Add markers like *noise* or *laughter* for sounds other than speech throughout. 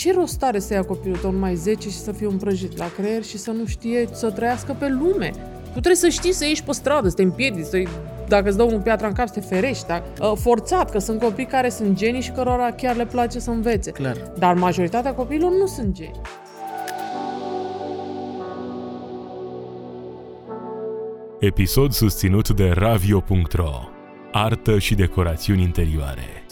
ce rost are să ia copilul tău numai 10 și să fie un prăjit la creier și să nu știe să trăiască pe lume? Tu trebuie să știi să ieși pe stradă, să te împiedici, să dacă îți dau un piatră în cap, să te ferești, da? forțat, că sunt copii care sunt genii și cărora chiar le place să învețe. Clar. Dar majoritatea copiilor nu sunt geni. Episod susținut de Ravio.ro Artă și decorațiuni interioare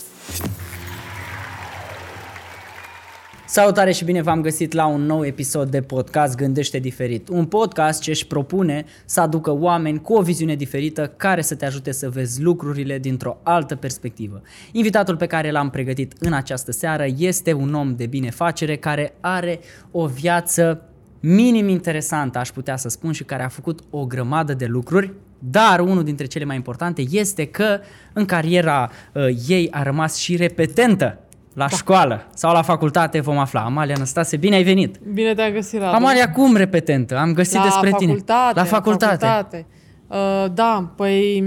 Salutare și bine v-am găsit la un nou episod de podcast Gândește Diferit. Un podcast ce își propune să aducă oameni cu o viziune diferită care să te ajute să vezi lucrurile dintr-o altă perspectivă. Invitatul pe care l-am pregătit în această seară este un om de binefacere care are o viață minim interesantă, aș putea să spun, și care a făcut o grămadă de lucruri, dar unul dintre cele mai importante este că în cariera uh, ei a rămas și repetentă la da. școală sau la facultate vom afla. Amalia Năstase, bine ai venit! Bine te-am găsit, Radu. Amalia, cum repetentă? Am găsit la despre facultate, tine. La facultate. La facultate. Uh, da, păi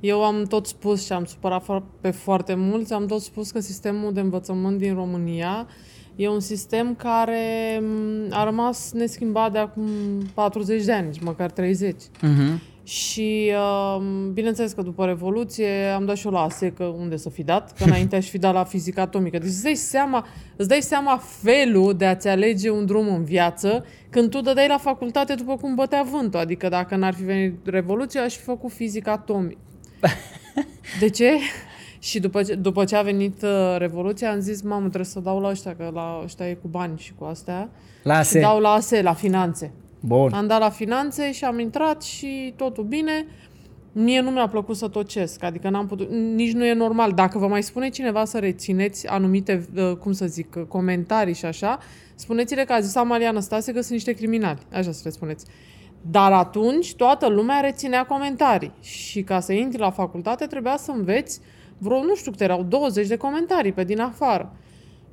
eu am tot spus și am supărat pe foarte mulți, am tot spus că sistemul de învățământ din România e un sistem care a rămas neschimbat de acum 40 de ani, nici măcar 30. Uh-huh. Și um, bineînțeles că după Revoluție am dat și eu la ASE, că unde să fi dat, că înainte aș fi dat la fizică atomică. Deci îți dai seama, îți dai seama felul de a-ți alege un drum în viață când tu dădeai la facultate după cum bătea vântul. Adică dacă n-ar fi venit Revoluția, aș fi făcut fizică atomică. De ce? Și după ce, după ce a venit uh, Revoluția, am zis, mamă, trebuie să dau la ăștia, că la ăștia e cu bani și cu astea. La ASE. Și dau la ASE, la finanțe. Bun. Am dat la finanțe și am intrat și totul bine. Mie nu mi-a plăcut să tocesc, adică n-am putut, nici nu e normal. Dacă vă mai spune cineva să rețineți anumite, uh, cum să zic, uh, comentarii și așa, spuneți-le că a zis Mariana Stase că sunt niște criminali. Așa să le spuneți. Dar atunci toată lumea reținea comentarii și ca să intri la facultate trebuia să înveți vreo, nu știu câte erau, 20 de comentarii pe din afară.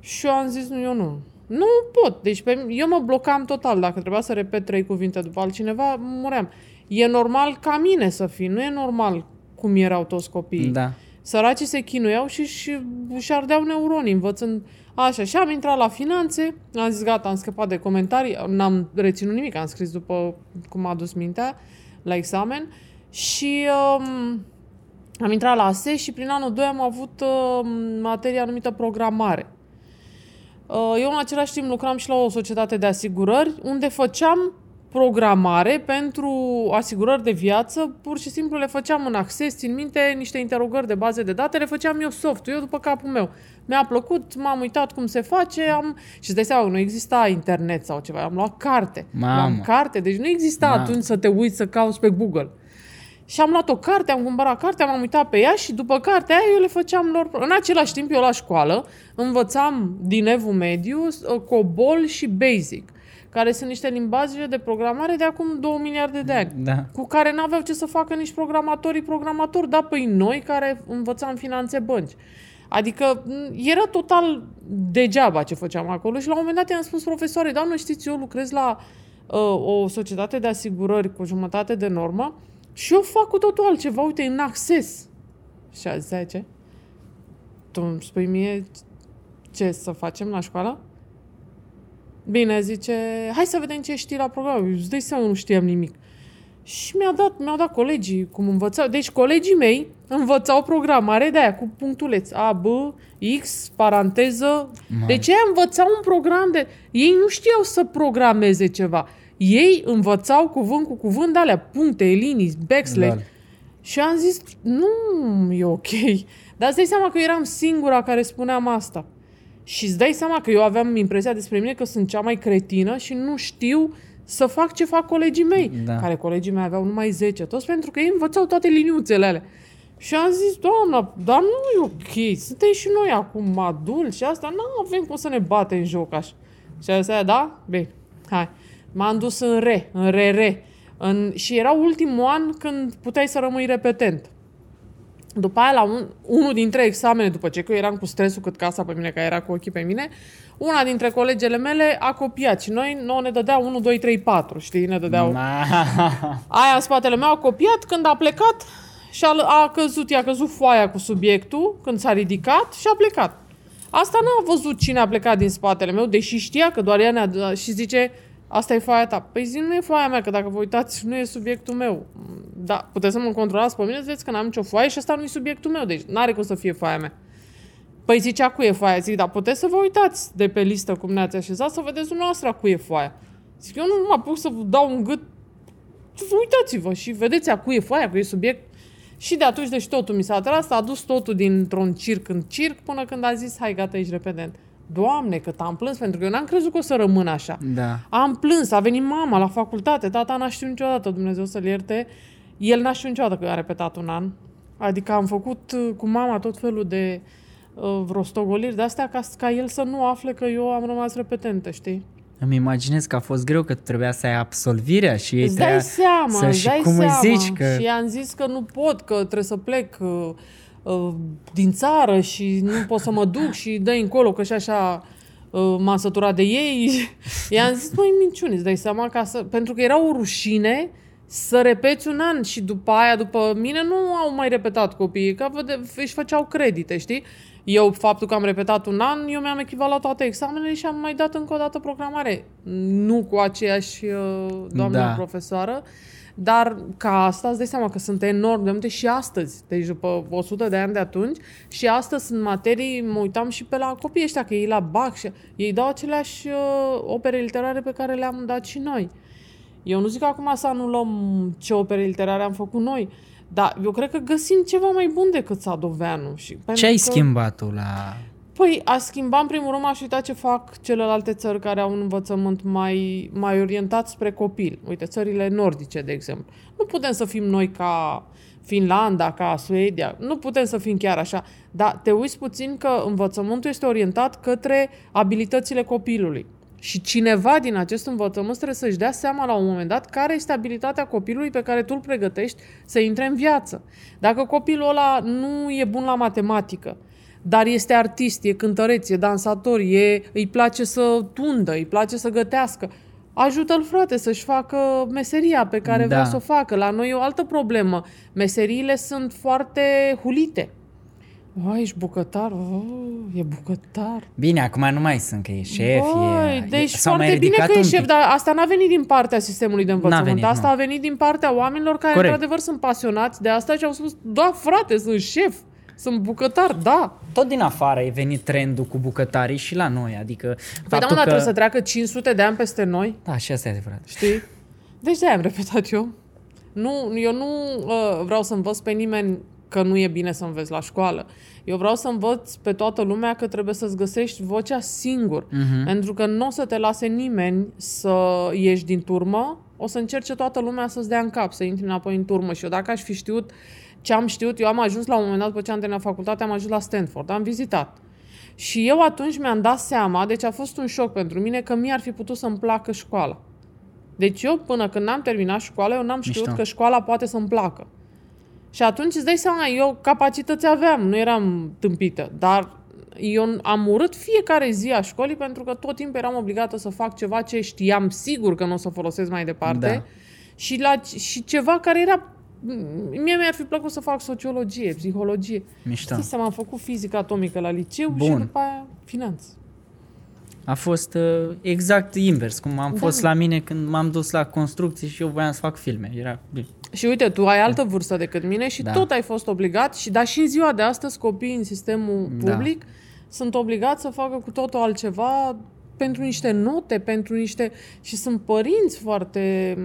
Și eu am zis, nu, eu nu. Nu pot. Deci pe, eu mă blocam total. Dacă trebuia să repet trei cuvinte după altcineva, muream. E normal ca mine să fii. Nu e normal cum erau toți copiii. Da. Săracii se chinuiau și și, și ardeau neuronii învățând așa. Și am intrat la finanțe, am zis gata, am scăpat de comentarii, n-am reținut nimic, am scris după cum a dus mintea la examen și um, am intrat la ASE și prin anul 2 am avut uh, materia numită programare. Uh, eu în același timp lucram și la o societate de asigurări unde făceam programare pentru asigurări de viață, pur și simplu le făceam în acces, țin minte, niște interogări de baze de date, le făceam eu soft eu după capul meu. Mi-a plăcut, m-am uitat cum se face, am... și îți dai seama, nu exista internet sau ceva, am luat carte. Mamă. Am carte, deci nu exista Mamă. atunci să te uiți să cauți pe Google. Și am luat o carte, am cumpărat cartea, m-am uitat pe ea și după cartea aia eu le făceam lor... În același timp, eu la școală învățam din evul mediu uh, COBOL și BASIC, care sunt niște limbaje de programare de acum 2 miliarde de ani, da. cu care n-aveau ce să facă nici programatorii programatori, dar păi noi care învățam finanțe bănci. Adică era total degeaba ce făceam acolo și la un moment dat i-am spus profesoare, doamnă, știți, eu lucrez la uh, o societate de asigurări cu jumătate de normă și eu fac cu totul altceva, uite, în acces. Și a zis, ce? Tu îmi spui mie ce să facem la școală? Bine, zice, hai să vedem ce știi la program. Eu îți dai seama, nu știam nimic. Și mi-a dat, mi-au dat colegii cum învățau. Deci colegii mei învățau programare de aia cu punctuleț. A, B, X, paranteză. Mai. Deci ei învățau un program de... Ei nu știau să programeze ceva. Ei învățau cuvânt cu cuvânt de alea, puncte, linii, backslash. Da. Și am zis, nu e ok. Dar îți dai seama că eram singura care spuneam asta. Și îți dai seama că eu aveam impresia despre mine că sunt cea mai cretină și nu știu să fac ce fac colegii mei. Da. Care colegii mei aveau numai 10, toți pentru că ei învățau toate liniuțele alea. Și am zis, doamna, dar nu e ok, suntem și noi acum adulți și asta, nu avem cum să ne bate în joc așa. Și a zis, da? Bine, hai. M-am dus în re, în re-re. În, și era ultimul an când puteai să rămâi repetent. După aia, la un, unul dintre examene, după ce că eram cu stresul cât casa pe mine, că era cu ochii pe mine, una dintre colegele mele a copiat și noi nouă ne dădea 1, 2, 3, 4, știi? Ne dădeau... *laughs* Aia în spatele meu a copiat, când a plecat și a, a căzut, i-a căzut foaia cu subiectul, când s-a ridicat și a plecat. Asta n-a văzut cine a plecat din spatele meu, deși știa că doar ea ne-a dat și zice, asta e foaia ta. Păi zi, nu e foaia mea, că dacă vă uitați, nu e subiectul meu. Da, puteți să mă controlați pe mine, să vedeți că n-am nicio foaie și asta nu e subiectul meu, deci n-are cum să fie foaia mea. Păi zicea cu e foaia, zic, dar puteți să vă uitați de pe listă cum ne-ați așezat, să vedeți dumneavoastră cu e foaia. Zic, eu nu mă apuc să vă dau un gât, vă uitați-vă și vedeți a cu e foaia, cu e subiect. Și de atunci, deci totul mi s-a tras, a dus totul dintr-un circ în circ până când a zis, hai gata, ești repedent. Doamne, că am plâns, pentru că eu n-am crezut că o să rămân așa. Da. Am plâns, a venit mama la facultate, tata n-a știut niciodată, Dumnezeu să-l ierte. El n-a știut niciodată că a repetat un an. Adică am făcut uh, cu mama tot felul de uh, vreo stogoliri de astea ca, ca el să nu afle că eu am rămas repetentă, știi? Îmi imaginez că a fost greu că trebuia să ai absolvirea și ei Îți trebuia dai seama, să îți și dai cum seama. îi zici că... Și i-am zis că nu pot, că trebuie să plec uh, uh, din țară și nu pot să mă duc și dă încolo, că și așa uh, m-am săturat de ei. *laughs* I-am zis, măi, minciuni, îți dai seama, ca să... pentru că era o rușine să repeți un an și după aia, după mine, nu au mai repetat copiii, că vede- își făceau credite, știi? Eu, faptul că am repetat un an, eu mi-am echivalat toate examenele și am mai dat încă o dată programare. Nu cu aceeași uh, doamnă Da. profesoară, dar ca asta îți dai seama că sunt enorm de multe și astăzi, deci după 100 de ani de atunci, și astăzi sunt materii, mă uitam și pe la copiii ăștia, că ei la BAC și ei dau aceleași uh, opere literare pe care le-am dat și noi. Eu nu zic acum să anulăm ce opere literare am făcut noi, dar eu cred că găsim ceva mai bun decât Sadoveanu. Și pentru Ce ai că... schimbat tu la... Păi, a schimba în primul rând, aș uita ce fac celelalte țări care au un învățământ mai, mai orientat spre copil. Uite, țările nordice, de exemplu. Nu putem să fim noi ca Finlanda, ca Suedia, nu putem să fim chiar așa, dar te uiți puțin că învățământul este orientat către abilitățile copilului. Și cineva din acest învățământ trebuie să-și dea seama la un moment dat care este abilitatea copilului pe care tu îl pregătești să intre în viață. Dacă copilul ăla nu e bun la matematică, dar este artist, e cântăreț, e dansator, e, îi place să tundă, îi place să gătească. Ajută-l, frate, să-și facă meseria pe care Da. vrea să o facă. La noi e o altă problemă. Meseriile sunt foarte hulite. O, ești bucătar? Oh, e bucătar. Bine, acum nu mai sunt, că e șef, Băi, e... deci s-au mai foarte bine ridicat că e un șef, pic. dar asta n-a venit din partea sistemului de învățământ. venit, asta nu. a venit din partea oamenilor care, Corect. într-adevăr, sunt pasionați de asta și au spus, da, frate, sunt șef, sunt bucătar, da. Tot din afară e venit trendul cu bucătarii și la noi, adică Păi da, mă, faptul dar că... trebuie să treacă 500 de ani peste noi. Da, și asta e adevărat. Știi? Deci de-aia am repetat eu. Nu, eu nu uh, vreau să învăț pe nimeni că nu e bine să înveți la școală. Eu vreau să învăț pe toată lumea că trebuie să-ți găsești vocea singur. Uh-huh. Pentru că nu o să te lase nimeni să ieși din turmă, o să încerce toată lumea să-ți dea în cap, să intri înapoi în turmă. Și eu dacă aș fi știut ce am știut, eu am ajuns la un moment dat, după ce am terminat facultate, am ajuns la Stanford, am vizitat. Și eu atunci mi-am dat seama, deci a fost un șoc pentru mine, că mie ar fi putut să-mi placă școala. Deci eu, până când n-am terminat școala, eu n-am știut Mișto. că școala poate să-mi placă. Și atunci îți dai seama, eu capacități aveam, nu eram tâmpită, dar eu am urât fiecare zi a școlii pentru că tot timpul eram obligată să fac ceva ce știam sigur că nu o să folosesc mai departe Da. și, la, și ceva care era... Mie mi-ar fi plăcut să fac sociologie, psihologie. Mișto. Știi, seama, am făcut fizică atomică la liceu Bun. și după aia finanțe. A fost uh, exact invers, cum am Da. fost la mine când m-am dus la construcții și eu voiam să fac filme. Era bine. Și uite, tu ai altă vârstă decât mine și Da. tot ai fost obligat, și dar și în ziua de astăzi copiii în sistemul Da. public sunt obligați să facă cu totul altceva pentru niște note, pentru niște... Și sunt părinți foarte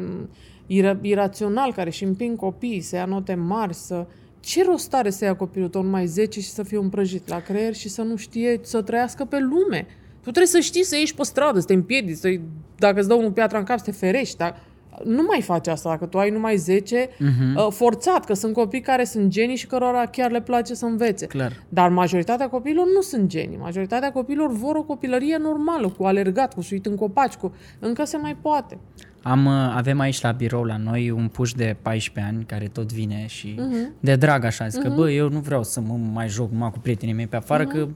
m, ira- iraționali care și împing copiii să ia note mari, să... Ce rost are să ia copilul tău numai 10 și să fie împrăjit la creier și să nu știe să trăiască pe lume? Tu trebuie să știi să ieși pe stradă, să te împiedici, să dacă îți dă unul piatra în cap, să te ferești. Dar nu mai faci asta dacă tu ai numai 10 Mhm. uh, forțat, că sunt copii care sunt genii și cărora chiar le place să învețe. Clar. Dar majoritatea copiilor nu sunt genii. Majoritatea copiilor vor o copilărie normală, cu alergat, cu suit în copaci, cu... încă se mai poate. Am, uh, avem aici la birou la noi un puș de 14 ani care tot vine și Mhm. de drag așa, zic că bă, eu nu vreau să mă mai joc numai cu prietenii mei pe afară, că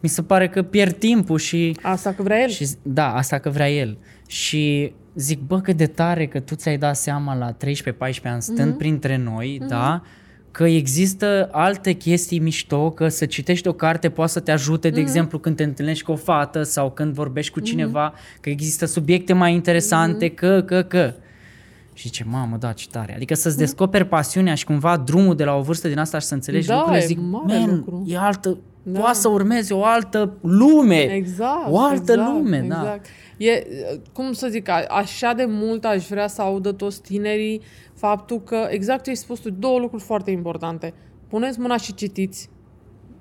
mi se pare că pierd timpul și Asta că vrea el. Și, z- da, asta că vrea el. Și zic, bă, cât de tare că tu ți-ai dat seama la 13-14 ani stând Mhm. mm-hmm. printre noi, mm-hmm. da, că există alte chestii mișto, că să citești o carte poate să te ajute, de Mhm. exemplu, când te întâlnești cu o fată sau când vorbești cu cineva, că există subiecte mai interesante, Mhm. că, că, că. Și ce mamă, da, ce tare. Adică să-ți Mhm. descoperi pasiunea și cumva drumul de la o vârstă din asta și să înțelegi Da, lucrurile, e zic, mare man, lucru." e altă, Da. poate să urmezi o altă lume. Exact. O altă exact, lume, da. Exact. E, cum să zic, a- așa de mult aș vrea să audă toți tinerii faptul că, exact ce ai spus tu, două lucruri foarte importante. Puneți mâna și citiți.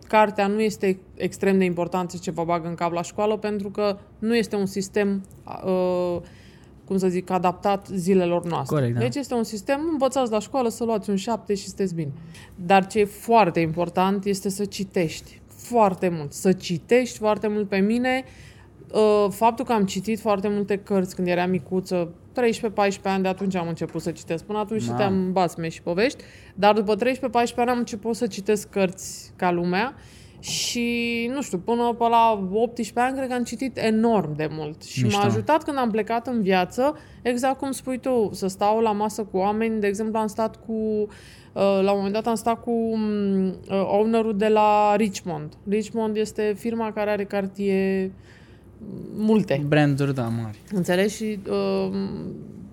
Cartea nu este extrem de importantă ce vă bagă în cap la școală pentru că nu este un sistem, uh, cum să zic, adaptat zilelor noastre. Corect, da. Deci este un sistem, învățați la școală să luați un șapte și sunteți bine. Dar ce e foarte important este să citești foarte mult. Să citești foarte mult pe mine. Uh, Faptul că am citit foarte multe cărți când eram micuță, 13-14 ani, de atunci am început să citesc. Până atunci Mamă. citeam basme și povești, dar după 13-14 ani am început să citesc cărți ca lumea și, nu știu, până pe la 18 ani cred că am citit enorm de mult. Și Mișto. m-a ajutat când am plecat în viață, exact cum spui tu, să stau la masă cu oameni. De exemplu, am stat cu, uh, la un moment dat am stat cu um, uh, ownerul de la Richmond. Richmond este firma care are cartie multe. Branduri, da, mari. Înțelegi? Și uh,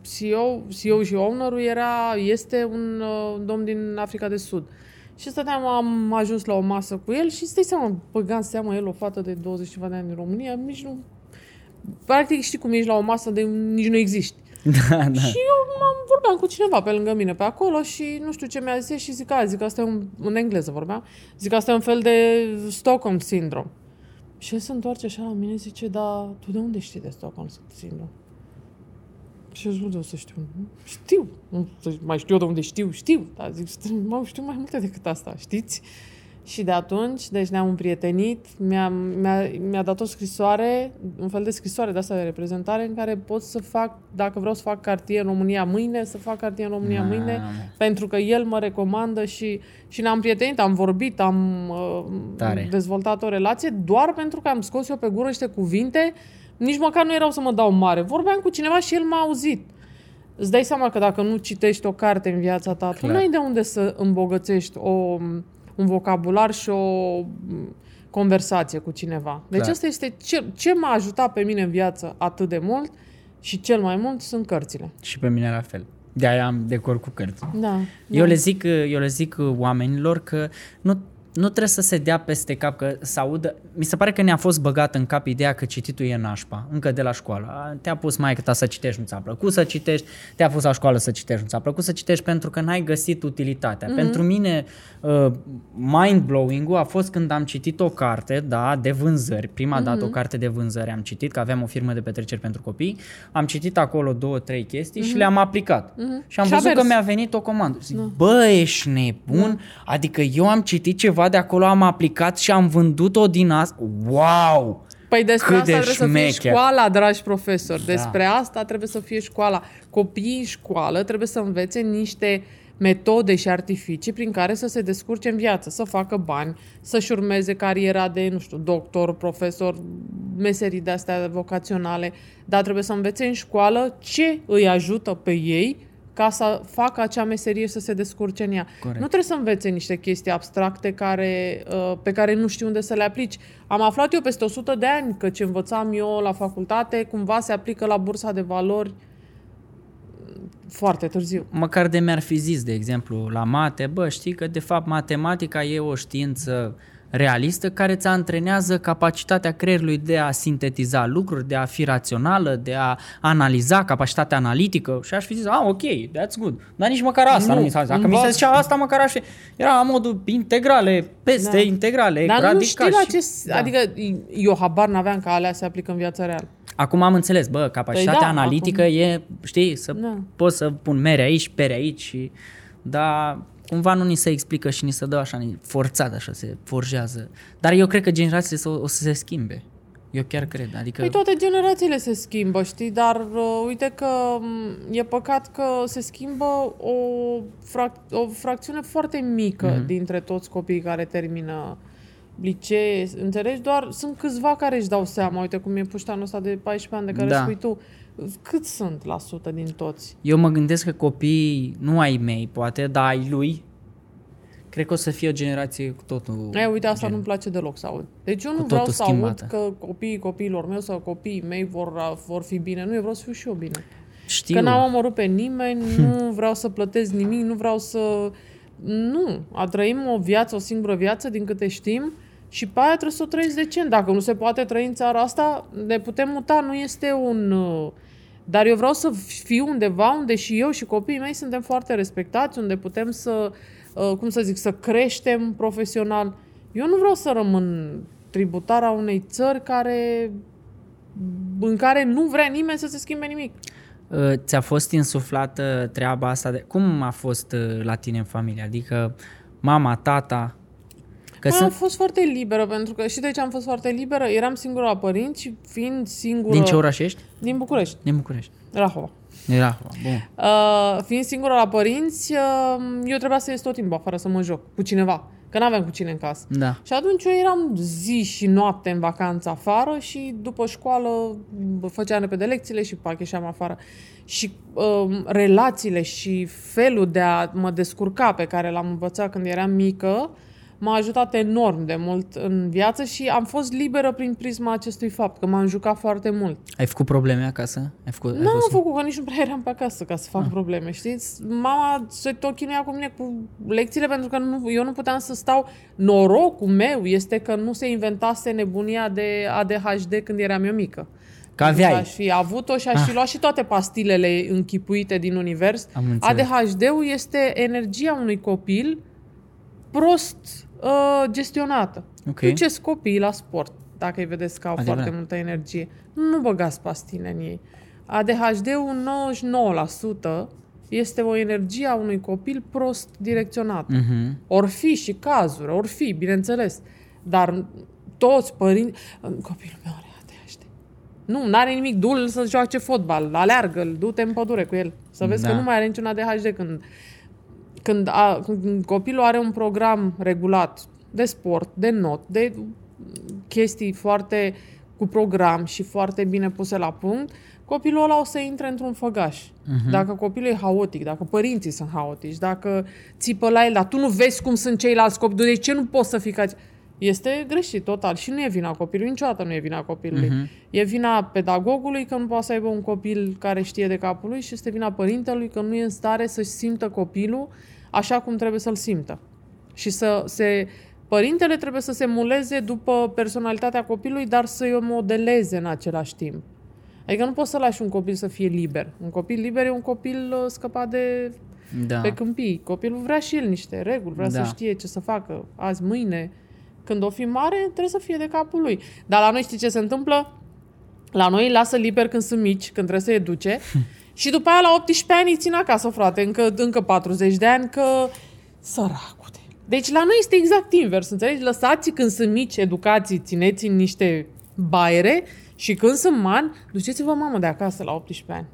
CEO, CEO și ownerul era, este un uh, domn din Africa de Sud. Și stăteam, am ajuns la o masă cu el și stai seama, băga în seamă el o fată de 20 ceva de ani în România, nici nu... Practic știi cum ești la o masă de nici nu existi. *laughs* Da, da. Și eu m-am vorbeam cu cineva pe lângă mine pe acolo și nu știu ce mi-a zis și zic, a, zic, asta e un, în engleză vorbeam, zic, asta e un fel de Stockholm Syndrome. Și el se întoarce așa la mine zice, da, tu de unde știi de Stockholm Syndrome? Și eu zic, de o să știu. Știu. Nu să mai știu eu de unde știu, știu. Dar zic, mă, știu mai multe decât asta, știți? Și de atunci, deci ne-am împrietenit, mi-a, mi-a, mi-a dat o scrisoare, un fel de scrisoare de asta de reprezentare în care pot să fac, dacă vreau să fac cartier în România mâine, să fac cartier în România Mamă. mâine, pentru că el mă recomandă și, și ne-am prietenit, am vorbit, am uh, Tare. dezvoltat o relație doar pentru că am scos eu pe gură niște cuvinte, nici măcar nu erau să mă dau mare. Vorbeam cu cineva și el m-a auzit. Îți dai seama că dacă nu citești o carte în viața ta, tu Clar. nu ai de unde să îmbogățești o, un vocabular și o m, conversație cu cineva. Deci Clar. asta este ce, ce m-a ajutat pe mine în viață atât de mult și cel mai mult sunt cărțile. Și pe mine la fel. De-aia am decor cu cărți. Da. Eu da. le zic, eu le zic oamenilor că nu, nu trebuie să se dea peste cap, că să audă... Mi se pare că ne-a fost băgat în cap ideea că cititul e nașpa, încă de la școală. A, Te-a pus mai ta să citești, nu ți-a plăcut să citești, te-a pus la școală să citești, nu ți-a plăcut să citești pentru că n-ai găsit utilitatea. Mm-hmm. Pentru mine, uh, mind-blowing-ul a fost când am citit o carte, da, de vânzări, prima mm-hmm. dată o carte de vânzări am citit, că aveam o firmă de petreceri pentru copii, am citit acolo două, trei chestii mm-hmm. și le-am aplicat. Mm-hmm. Și am Și a văzut că mers. mi-a venit o comandă. Zic, bă, ești nebun? Adică eu am citit ceva de acolo, am aplicat și am vândut-o din asta. Wow! Păi despre Cât asta de trebuie să fie șmecher. școala, dragi profesori. Da. Despre asta trebuie să fie școala. Copiii în școală trebuie să învețe niște metode și artificii prin care să se descurce în viață, să facă bani, să-și urmeze cariera de, nu știu, doctor, profesor, meserii de astea vocaționale, dar trebuie să învețe în școală ce îi ajută pe ei ca să facă acea meserie să se descurce în ea. Corect. Nu trebuie să învețe niște chestii abstracte care, uh, pe care nu știu unde să le aplici. Am aflat eu peste 100 de ani că ce învățam eu la facultate cumva se aplică la bursa de valori mm, foarte târziu. Măcar de mi-ar fi zis, de exemplu, la mate, bă, știi că de fapt matematica e o știință realistă care îți antrenează capacitatea creierului de a sintetiza lucruri, de a fi rațională, de a analiza, capacitatea analitică și aș fi zis, ah, ok, that's good. Dar nici măcar asta nu, Nu, mi s-a zis. Dacă mi învață. se zicea asta, măcar aș fi... Era la modul integrale, peste Da. integrale, Dar nu radical știi la și- ce... da. Adică eu habar n-aveam că alea se aplică în viața reală. Acum am înțeles, bă, capacitatea Păi păi da, analitică acum- e, știi, să Da. pot să pun mere aici, pere aici și... Dar cumva nu ni se explică și ni se dă așa, ni- forțat așa, se forjează. Dar eu cred că generațiile o, o să se schimbe. Eu chiar cred, adică... Păi toate generațiile se schimbă, știi, dar uh, uite că m, e păcat că se schimbă o, frac- o fracțiune foarte mică Mhm. mm-hmm. dintre toți copiii care termină licee, înțelegi? Doar sunt câțiva care își dau seama, uite cum e puștanul ăsta de 14 ani de care Da. spui tu. Cât sunt la sută din toți? Eu mă gândesc că copiii, nu ai mei, poate, dar ai lui, Cred că o să fie o generație cu totul... E, uite, asta gen- nu-mi place deloc să aud. Deci eu nu Cu vreau totul să aud schimbată. că copiii copiilor mei sau copiii mei vor, vor fi bine. Nu, eu vreau să fiu și eu bine. Știu. Că n-am omorât pe nimeni, *laughs* nu vreau să plătesc nimic, nu vreau să... Nu, a trăim o viață, o singură viață, din câte știm, și pe aia trebuie să o trăiți decent. Dacă nu se poate trăi în țara asta, ne putem muta, nu este un... uh, Dar eu vreau să fiu undeva unde și eu și copiii mei suntem foarte respectați, unde putem să, uh, cum să zic, să creștem profesional. Eu nu vreau să rămân tributara unei țări care în care nu vrea nimeni să se schimbe nimic. Uh, Ți-a fost insuflată treaba asta? De... Cum a fost uh, la tine în familie? Adică mama, tata? Că Că sunt Am fost foarte liberă, pentru că și de ce am fost foarte liberă? Eram singură la părinți și fiind singură... din ce oraș ești? Din București, Din București. Rahova. Era, bun. Uh, fiind singură la părinți, uh, eu trebuia să ies tot timpul afară să mă joc cu cineva, că n-aveam cu cine în casă. Da. Și atunci eu eram zi și noapte în vacanță afară și după școală bă, făceam repede lecțiile și pac ieșeam afară. Și um, relațiile și felul de a mă descurca pe care l-am învățat când eram mică m-a ajutat enorm de mult în viață și am fost liberă prin prisma acestui fapt, că m-am jucat foarte mult. Ai făcut probleme acasă? Ai făcut, ai Nu am fost... făcut, că nici nu prea eram pe acasă ca să fac probleme, știți? Mama se tot chinuia cu mine cu lecțiile pentru că nu, eu nu puteam să stau. Norocul meu este că nu se inventase nebunia de ADHD când eram eu mică. Că Pentru aveai. Aș fi avut-o și aș fi luat și toate pastilele închipuite din univers. Am înțeles. ADHD-ul este energia unui copil prost uh, gestionată. Ok. Duceți copiii la sport, dacă îi vedeți că au Adevărat. foarte multă energie. Nu băgați pastile în ei. ADHD-ul 99% este o energie a unui copil prost direcționată. Mhm. Or fi și cazuri, or fi, bineînțeles. Dar toți părinți... Copilul meu are ADHD. Nu, n-are nimic, du-l să joace fotbal, aleargă-l, du-te în pădure cu el. Să vezi Da. că nu mai are niciun ADHD când, când, a, când copilul are un program regulat de sport, de not, de chestii foarte cu program și foarte bine puse la punct, copilul ăla o să intre într-un făgaș. Uh-huh. Dacă copilul e haotic, dacă părinții sunt haotici, dacă țipă la el, dar tu nu vezi cum sunt ceilalți copii, de ce nu poți să fii ca... Este greșit total și nu e vina copilului, niciodată nu e vina copilului. Uh-huh. E vina pedagogului că nu poate să aibă un copil care știe de capul lui și este vina părintelui că nu e în stare să-și simtă copilul așa cum trebuie să-l simtă. Și să se... Părintele trebuie să se muleze după personalitatea copilului, dar să-i o modeleze în același timp. Adică nu poți să lași un copil să fie liber. Un copil liber e un copil uh, scăpat de Da. pe câmpii. Copilul vrea și el niște reguli, vrea Da. să știe ce să facă azi, mâine. Când o fi mare, trebuie să fie de capul lui. Dar la noi știi ce se întâmplă? La noi îi lasă liber când sunt mici, când trebuie să educe. *laughs* și după aia, la 18 ani, îi țin acasă, frate, încă, încă 40 de ani, că săracul de. Deci la noi este exact invers, înțelegi? Lăsați când sunt mici, educații, țineți în niște baiere și când sunt mari, duceți-vă mamă de acasă la 18 ani.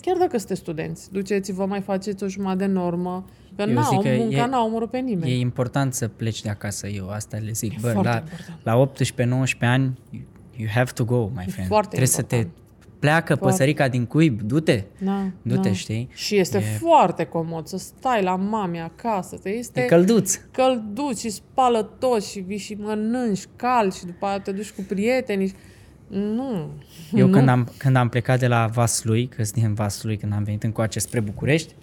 Chiar dacă sunteți studenți, duceți-vă, mai faceți o jumătate de normă, că Eu n-au, zic că munca e- n-au omorât pe nimeni. E important să pleci de acasă, eu asta le zic. E Bă, foarte la, important. la 18-19 ani, you- you have to go, my friend. foarte Trebuie să te important. Pleacă Foarte. păsărica din cuib, du-te. Da, Du-te, da. știi? Și este E- foarte comod să stai la mami acasă. Te este E călduț. călduț și spală tot și vii și mănânci cal și după aia te duci cu prietenii. Nu. Eu nu. când am, când am plecat de la Vaslui, că sunt din Vaslui, când am venit încoace spre București,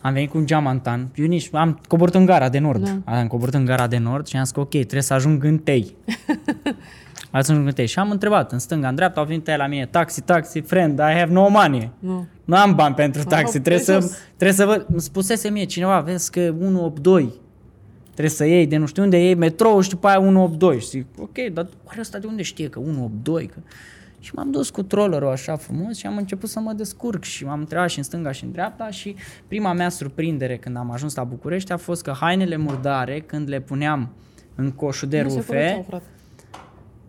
am venit cu un geamantan. Eu nici, am coborât în gara de nord. Da. Am coborât în gara de nord și am zis că ok, trebuie să ajung în Tei. *laughs* Am să ajung în Tei. Și am întrebat în stânga, în dreapta, au venit aia la mine, taxi, taxi, friend, I have no money. Nu. Nu am bani pentru taxi, pe trebuie să, jos. trebuie să văd. Îmi spusese mie cineva, vezi că 182 trebuie să iei de nu știu unde iei metrou și după aia 182. Și zic, ok, dar oare ăsta de unde știe că 182? Că... Și m-am dus cu trollerul așa frumos și am început să mă descurc și m-am întrebat și în stânga și în dreapta și prima mea surprindere când am ajuns la București a fost că hainele murdare, când le puneam în coșul de Nu se rufe curățau, frate.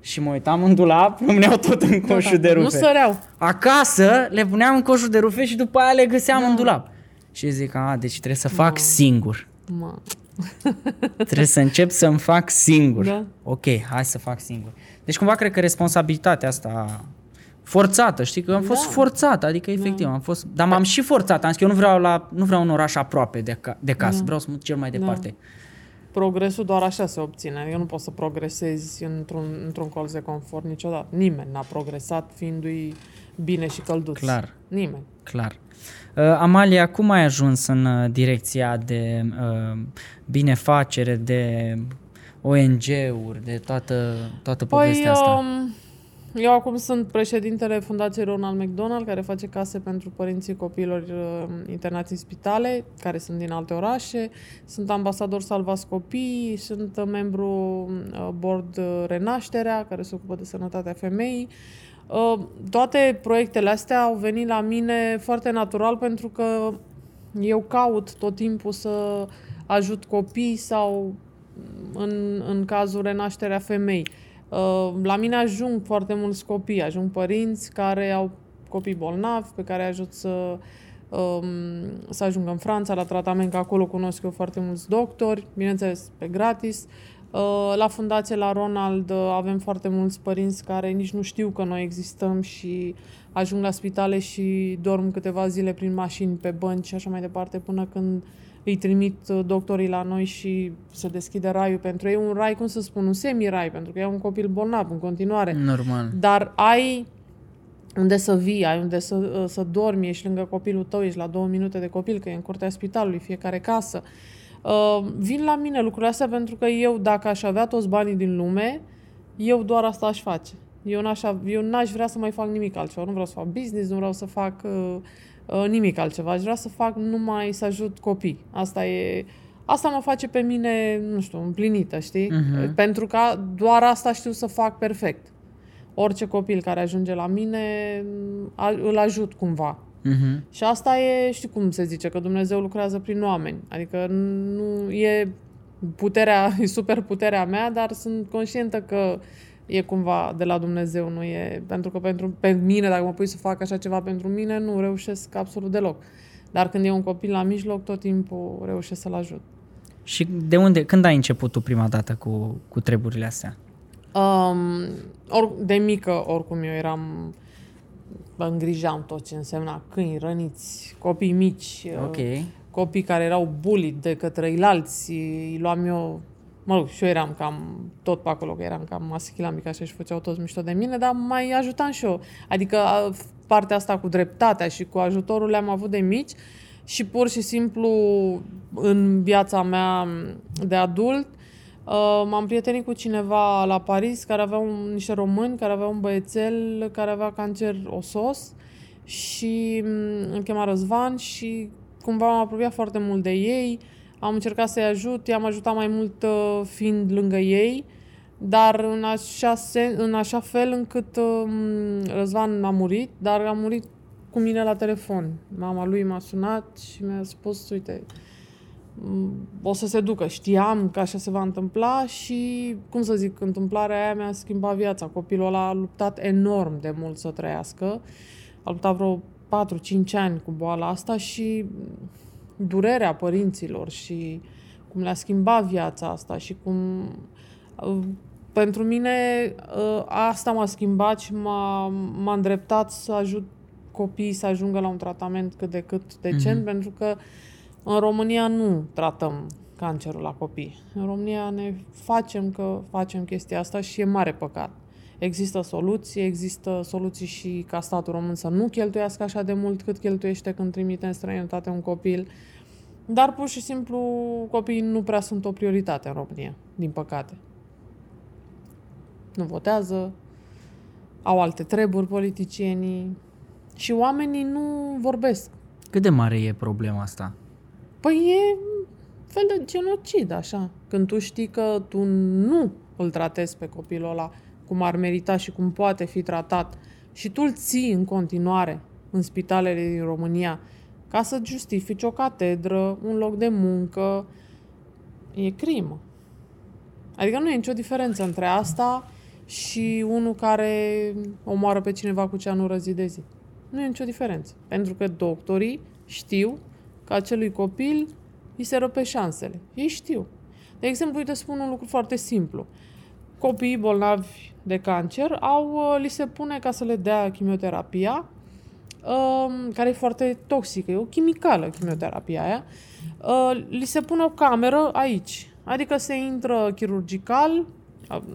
Și mă uitam în dulap, *laughs* rămâneau tot în coșul de rufe. Nu săreau. Acasă le puneam în coșul de rufe și după aia le găseam în dulap. Și zic, a, deci trebuie să fac singur. Mă. *laughs* Trebuie să încep să-mi fac singur. Da. Ok, hai să fac singur. Deci cumva cred că responsabilitatea asta forțată, știi, că am fost Da. forțat, adică efectiv am fost, dar m-am și forțat, am zis că eu nu vreau la nu vreau un oraș aproape de, ca, de casă, Da. vreau să mă duc cel mai departe. Progresul doar așa se obține. Adică nu poți să progresezi într-un, într-un colț de confort niciodată. Nimeni n-a progresat fiindu-i bine și călduț. Clar. Nimeni. Clar. Uh, Amalia, cum ai ajuns în uh, direcția de uh, binefacere, de ONG-uri, de toată, toată povestea păi, asta? Um, eu acum sunt președintele Fundației Ronald McDonald, care face case pentru părinții copiilor uh, internați în spitale, care sunt din alte orașe. Sunt ambasador Salvați Copii, sunt membru uh, board uh, Renașterea, care se ocupă de sănătatea femeii. Uh, toate proiectele astea au venit la mine foarte natural pentru că eu caut tot timpul să ajut copii sau în, în cazul renașterea femei. Uh, la mine ajung foarte mulți copii, ajung părinți care au copii bolnavi, pe care ajut să, um, să ajungă în Franța la tratament, că acolo cunosc eu foarte mulți doctori, bineînțeles pe gratis. Uh, la fundație, la Ronald, uh, avem foarte mulți părinți care nici nu știu că noi existăm și ajung la spitale și dorm câteva zile prin mașini, pe bănci și așa mai departe, până când îi trimit uh, doctorii la noi și se deschide raiul pentru ei. Un rai, cum să spun, un semi-rai, pentru că e un copil bolnav în continuare. Normal. Dar ai unde să vii, ai unde să, să dormi, ești lângă copilul tău, ești la două minute de copil, că e în curtea spitalului, fiecare casă. Uh, vin la mine lucrurile astea pentru că eu, dacă aș avea toți banii din lume, eu doar asta aș face. Eu n-aș, eu n-aș vrea să mai fac nimic altceva. Nu vreau să fac business, nu vreau să fac uh, uh, nimic altceva. Aș vrea să fac numai să ajut copii. Asta e... Asta mă face pe mine, nu știu, împlinită, știi? Mhm. Pentru că doar asta știu să fac perfect. Orice copil care ajunge la mine, a, îl ajut cumva. Mhm. Și asta e, știi cum se zice, că Dumnezeu lucrează prin oameni. Adică nu e puterea, *laughs* e super puterea mea, dar sunt conștientă că e cumva de la Dumnezeu, nu e... Pentru că pentru pe mine, dacă mă pui să fac așa ceva pentru mine, nu reușesc absolut deloc. Dar când e un copil la mijloc, tot timpul reușesc să-l ajut. Și de unde, când ai început tu prima dată cu, cu treburile astea? Um, or, de mică, oricum, eu eram îngrijam tot ce însemna câini, răniți, copii mici, Ok. uh, copii care erau bullied de către ilalți, îi luam eu, mă rog, și eu eram cam tot pe acolo, că eram cam maschilamic așa și făceau toți mișto de mine, dar mai ajutam și eu. Adică a, partea asta cu dreptatea și cu ajutorul le-am avut de mici și pur și simplu în viața mea de adult Uh, m-am prietenit cu cineva la Paris care avea un, niște români care avea un băiețel care avea cancer osos și mm, îl chema Răzvan și cumva m-am apropiat foarte mult de ei. Am încercat să-i ajut, i-am ajutat mai mult uh, fiind lângă ei, dar în așa, sen, în așa fel încât uh, Răzvan a murit, dar a murit cu mine la telefon. Mama lui m-a sunat și mi-a spus, uite, m, o să se ducă. Știam că așa se va întâmpla și, cum să zic, întâmplarea aia mi-a schimbat viața. Copilul ăla a luptat enorm de mult să trăiască. A luptat vreo 4-5 ani cu boala asta și durerea părinților și cum le-a schimbat viața asta și cum... uh, Pentru mine uh, asta m-a schimbat și m-a, m-a îndreptat să ajut copiii să ajungă la un tratament cât de cât decent, Mhm. pentru că în România nu tratăm cancerul la copii. În România ne facem că facem chestia asta și e mare păcat. Există soluții, există soluții și ca statul român să nu cheltuiască așa de mult cât cheltuiește când trimite în străinătate un copil. Dar pur și simplu copiii nu prea sunt o prioritate în România, din păcate. Nu votează, au alte treburi politicienii și oamenii nu vorbesc. Cât de mare e problema asta? Păi e un fel de genocid, așa. Când tu știi că tu nu îl tratezi pe copilul ăla cum ar merita și cum poate fi tratat și tu îl ții în continuare în spitalele din România ca să justifici o catedră, un loc de muncă, e crimă. Adică nu e nicio diferență între asta și unul care omoară pe cineva cu ceanură zi de zi. Nu e nicio diferență. Pentru că doctorii știu că acelui copil îi se răpe șansele. Ei știu. De exemplu, uite, spun un lucru foarte simplu. Copiii bolnavi de cancer au, uh, li se pune ca să le dea chimioterapia, um, care e foarte toxică, e o chimicală chimioterapia aia, uh, li se pune o cameră aici, Adică se intră chirurgical,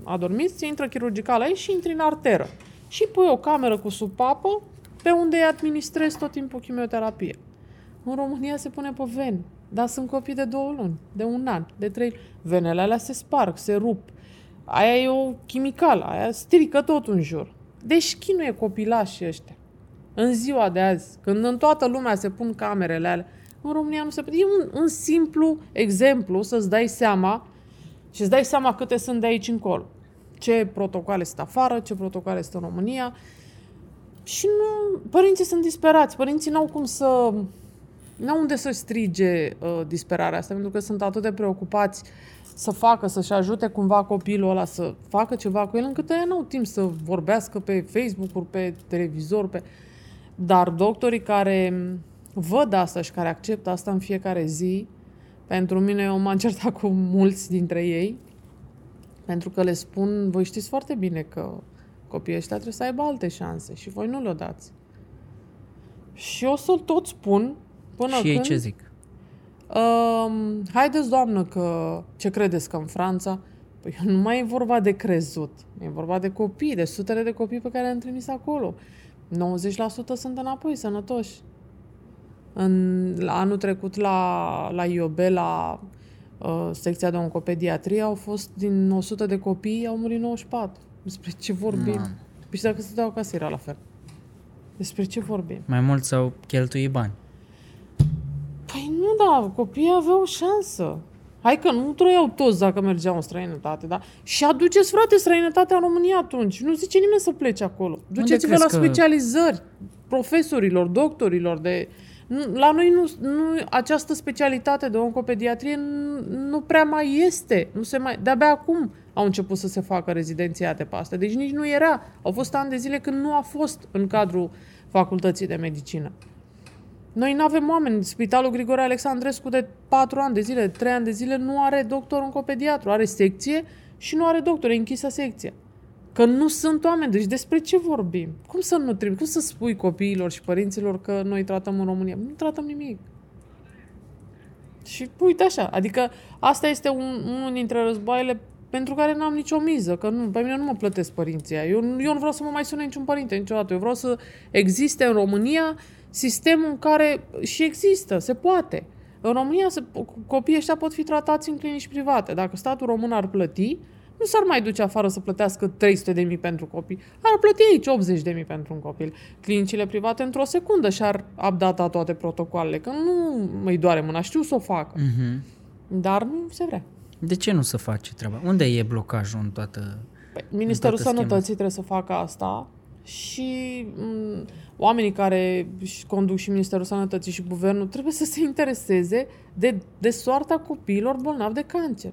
adormit, se intră chirurgical aici și intri în arteră. Și pui o cameră cu supapă pe unde îi administrezi tot timpul chimioterapie. În România se pune pe ven, dar sunt copii de două luni, de un an, de trei. Venele alea se sparg, se rup. Aia e o chimicală, aia strică tot în jur. Deci chinuie copilașii ăștia. În ziua de azi, când în toată lumea se pun camerele alea, în România nu se poate. E un, un simplu exemplu să-ți dai seama și îți dai seama câte sunt de aici încolo. Ce protocoale sunt afară, ce protocoale sunt în România. Și nu, părinții sunt disperați. Părinții n-au cum să... N-au unde să strige uh, disperarea asta, pentru că sunt atât de preocupați să facă, să-și ajute cumva copilul ăla să facă ceva cu el, încât ei n-au timp să vorbească pe Facebook-uri, pe televizor, pe... Dar doctorii care văd asta și care acceptă asta în fiecare zi, pentru mine eu m-am certat cu mulți dintre ei, pentru că le spun, voi știți foarte bine că copiii ăștia trebuie să aibă alte șanse și voi nu le dați. Și o să-l tot spun până și când... ei ce zic? Uh, haideți, doamnă, că ce credeți că în Franța? Păi nu mai e vorba de crezut. E vorba de copii, de sutele de copii pe care le-am trimis acolo. 90% sunt înapoi sănătoși. În, la anul trecut la, la IOB, la uh, secția de oncopediatrie, au fost din 100 de copii, au murit 94. Despre ce vorbim? Man. Păi și dacă se dau acasă era la fel. Despre ce vorbim? Mai mult s-au cheltuit bani. Păi nu, da, copiii aveau o șansă. Hai că nu trăiau toți dacă mergeau în străinătate, da? Și aduceți, frate, străinătatea în România atunci. Nu zice nimeni să plece acolo. Duceți-vă crezi la că- specializări profesorilor, doctorilor de... Nu- La noi nu, nu, această specialitate de oncopediatrie nu, nu prea mai este. Nu se mai, de-abia acum au început să se facă rezidențiate pe astea. Deci nici nu era. Au fost ani de zile când nu a fost în cadrul facultății de medicină. Noi nu avem oameni. Spitalul Grigore Alexandrescu de 4 ani de zile, de 3 ani de zile, nu are doctor oncopediatru. Are secție și nu are doctor. E închisă secția. Că nu sunt oameni. Deci despre ce vorbim? Cum să nu trebuie? Cum să spui copiilor și părinților că noi tratăm în România? Nu tratăm nimic. Și uite așa, adică asta este un, unul dintre războaiele pentru care n-am nicio miză, că nu, pe mine nu mă plătesc părinții aia. Eu, eu nu vreau să mă mai sune niciun părinte niciodată. Eu vreau să existe în România sistemul în care și există, se poate. În România se, copiii ăștia pot fi tratați în clinici private. Dacă statul român ar plăti, nu s-ar mai duce afară să plătească 300 de mii pentru copii. Ar plăti aici 80 de mii pentru un copil. Clinicile private într-o secundă și-ar updata toate protocoalele, că nu îi doare mâna, știu să o facă. Mhm. Dar nu se vrea. De ce nu se face treaba? Unde e blocajul în toată... Păi, Ministerul toată schema. Sănătății trebuie să facă asta și m- oamenii care își conduc și Ministerul Sănătății și Guvernul trebuie să se intereseze de, de soarta copiilor bolnavi de cancer.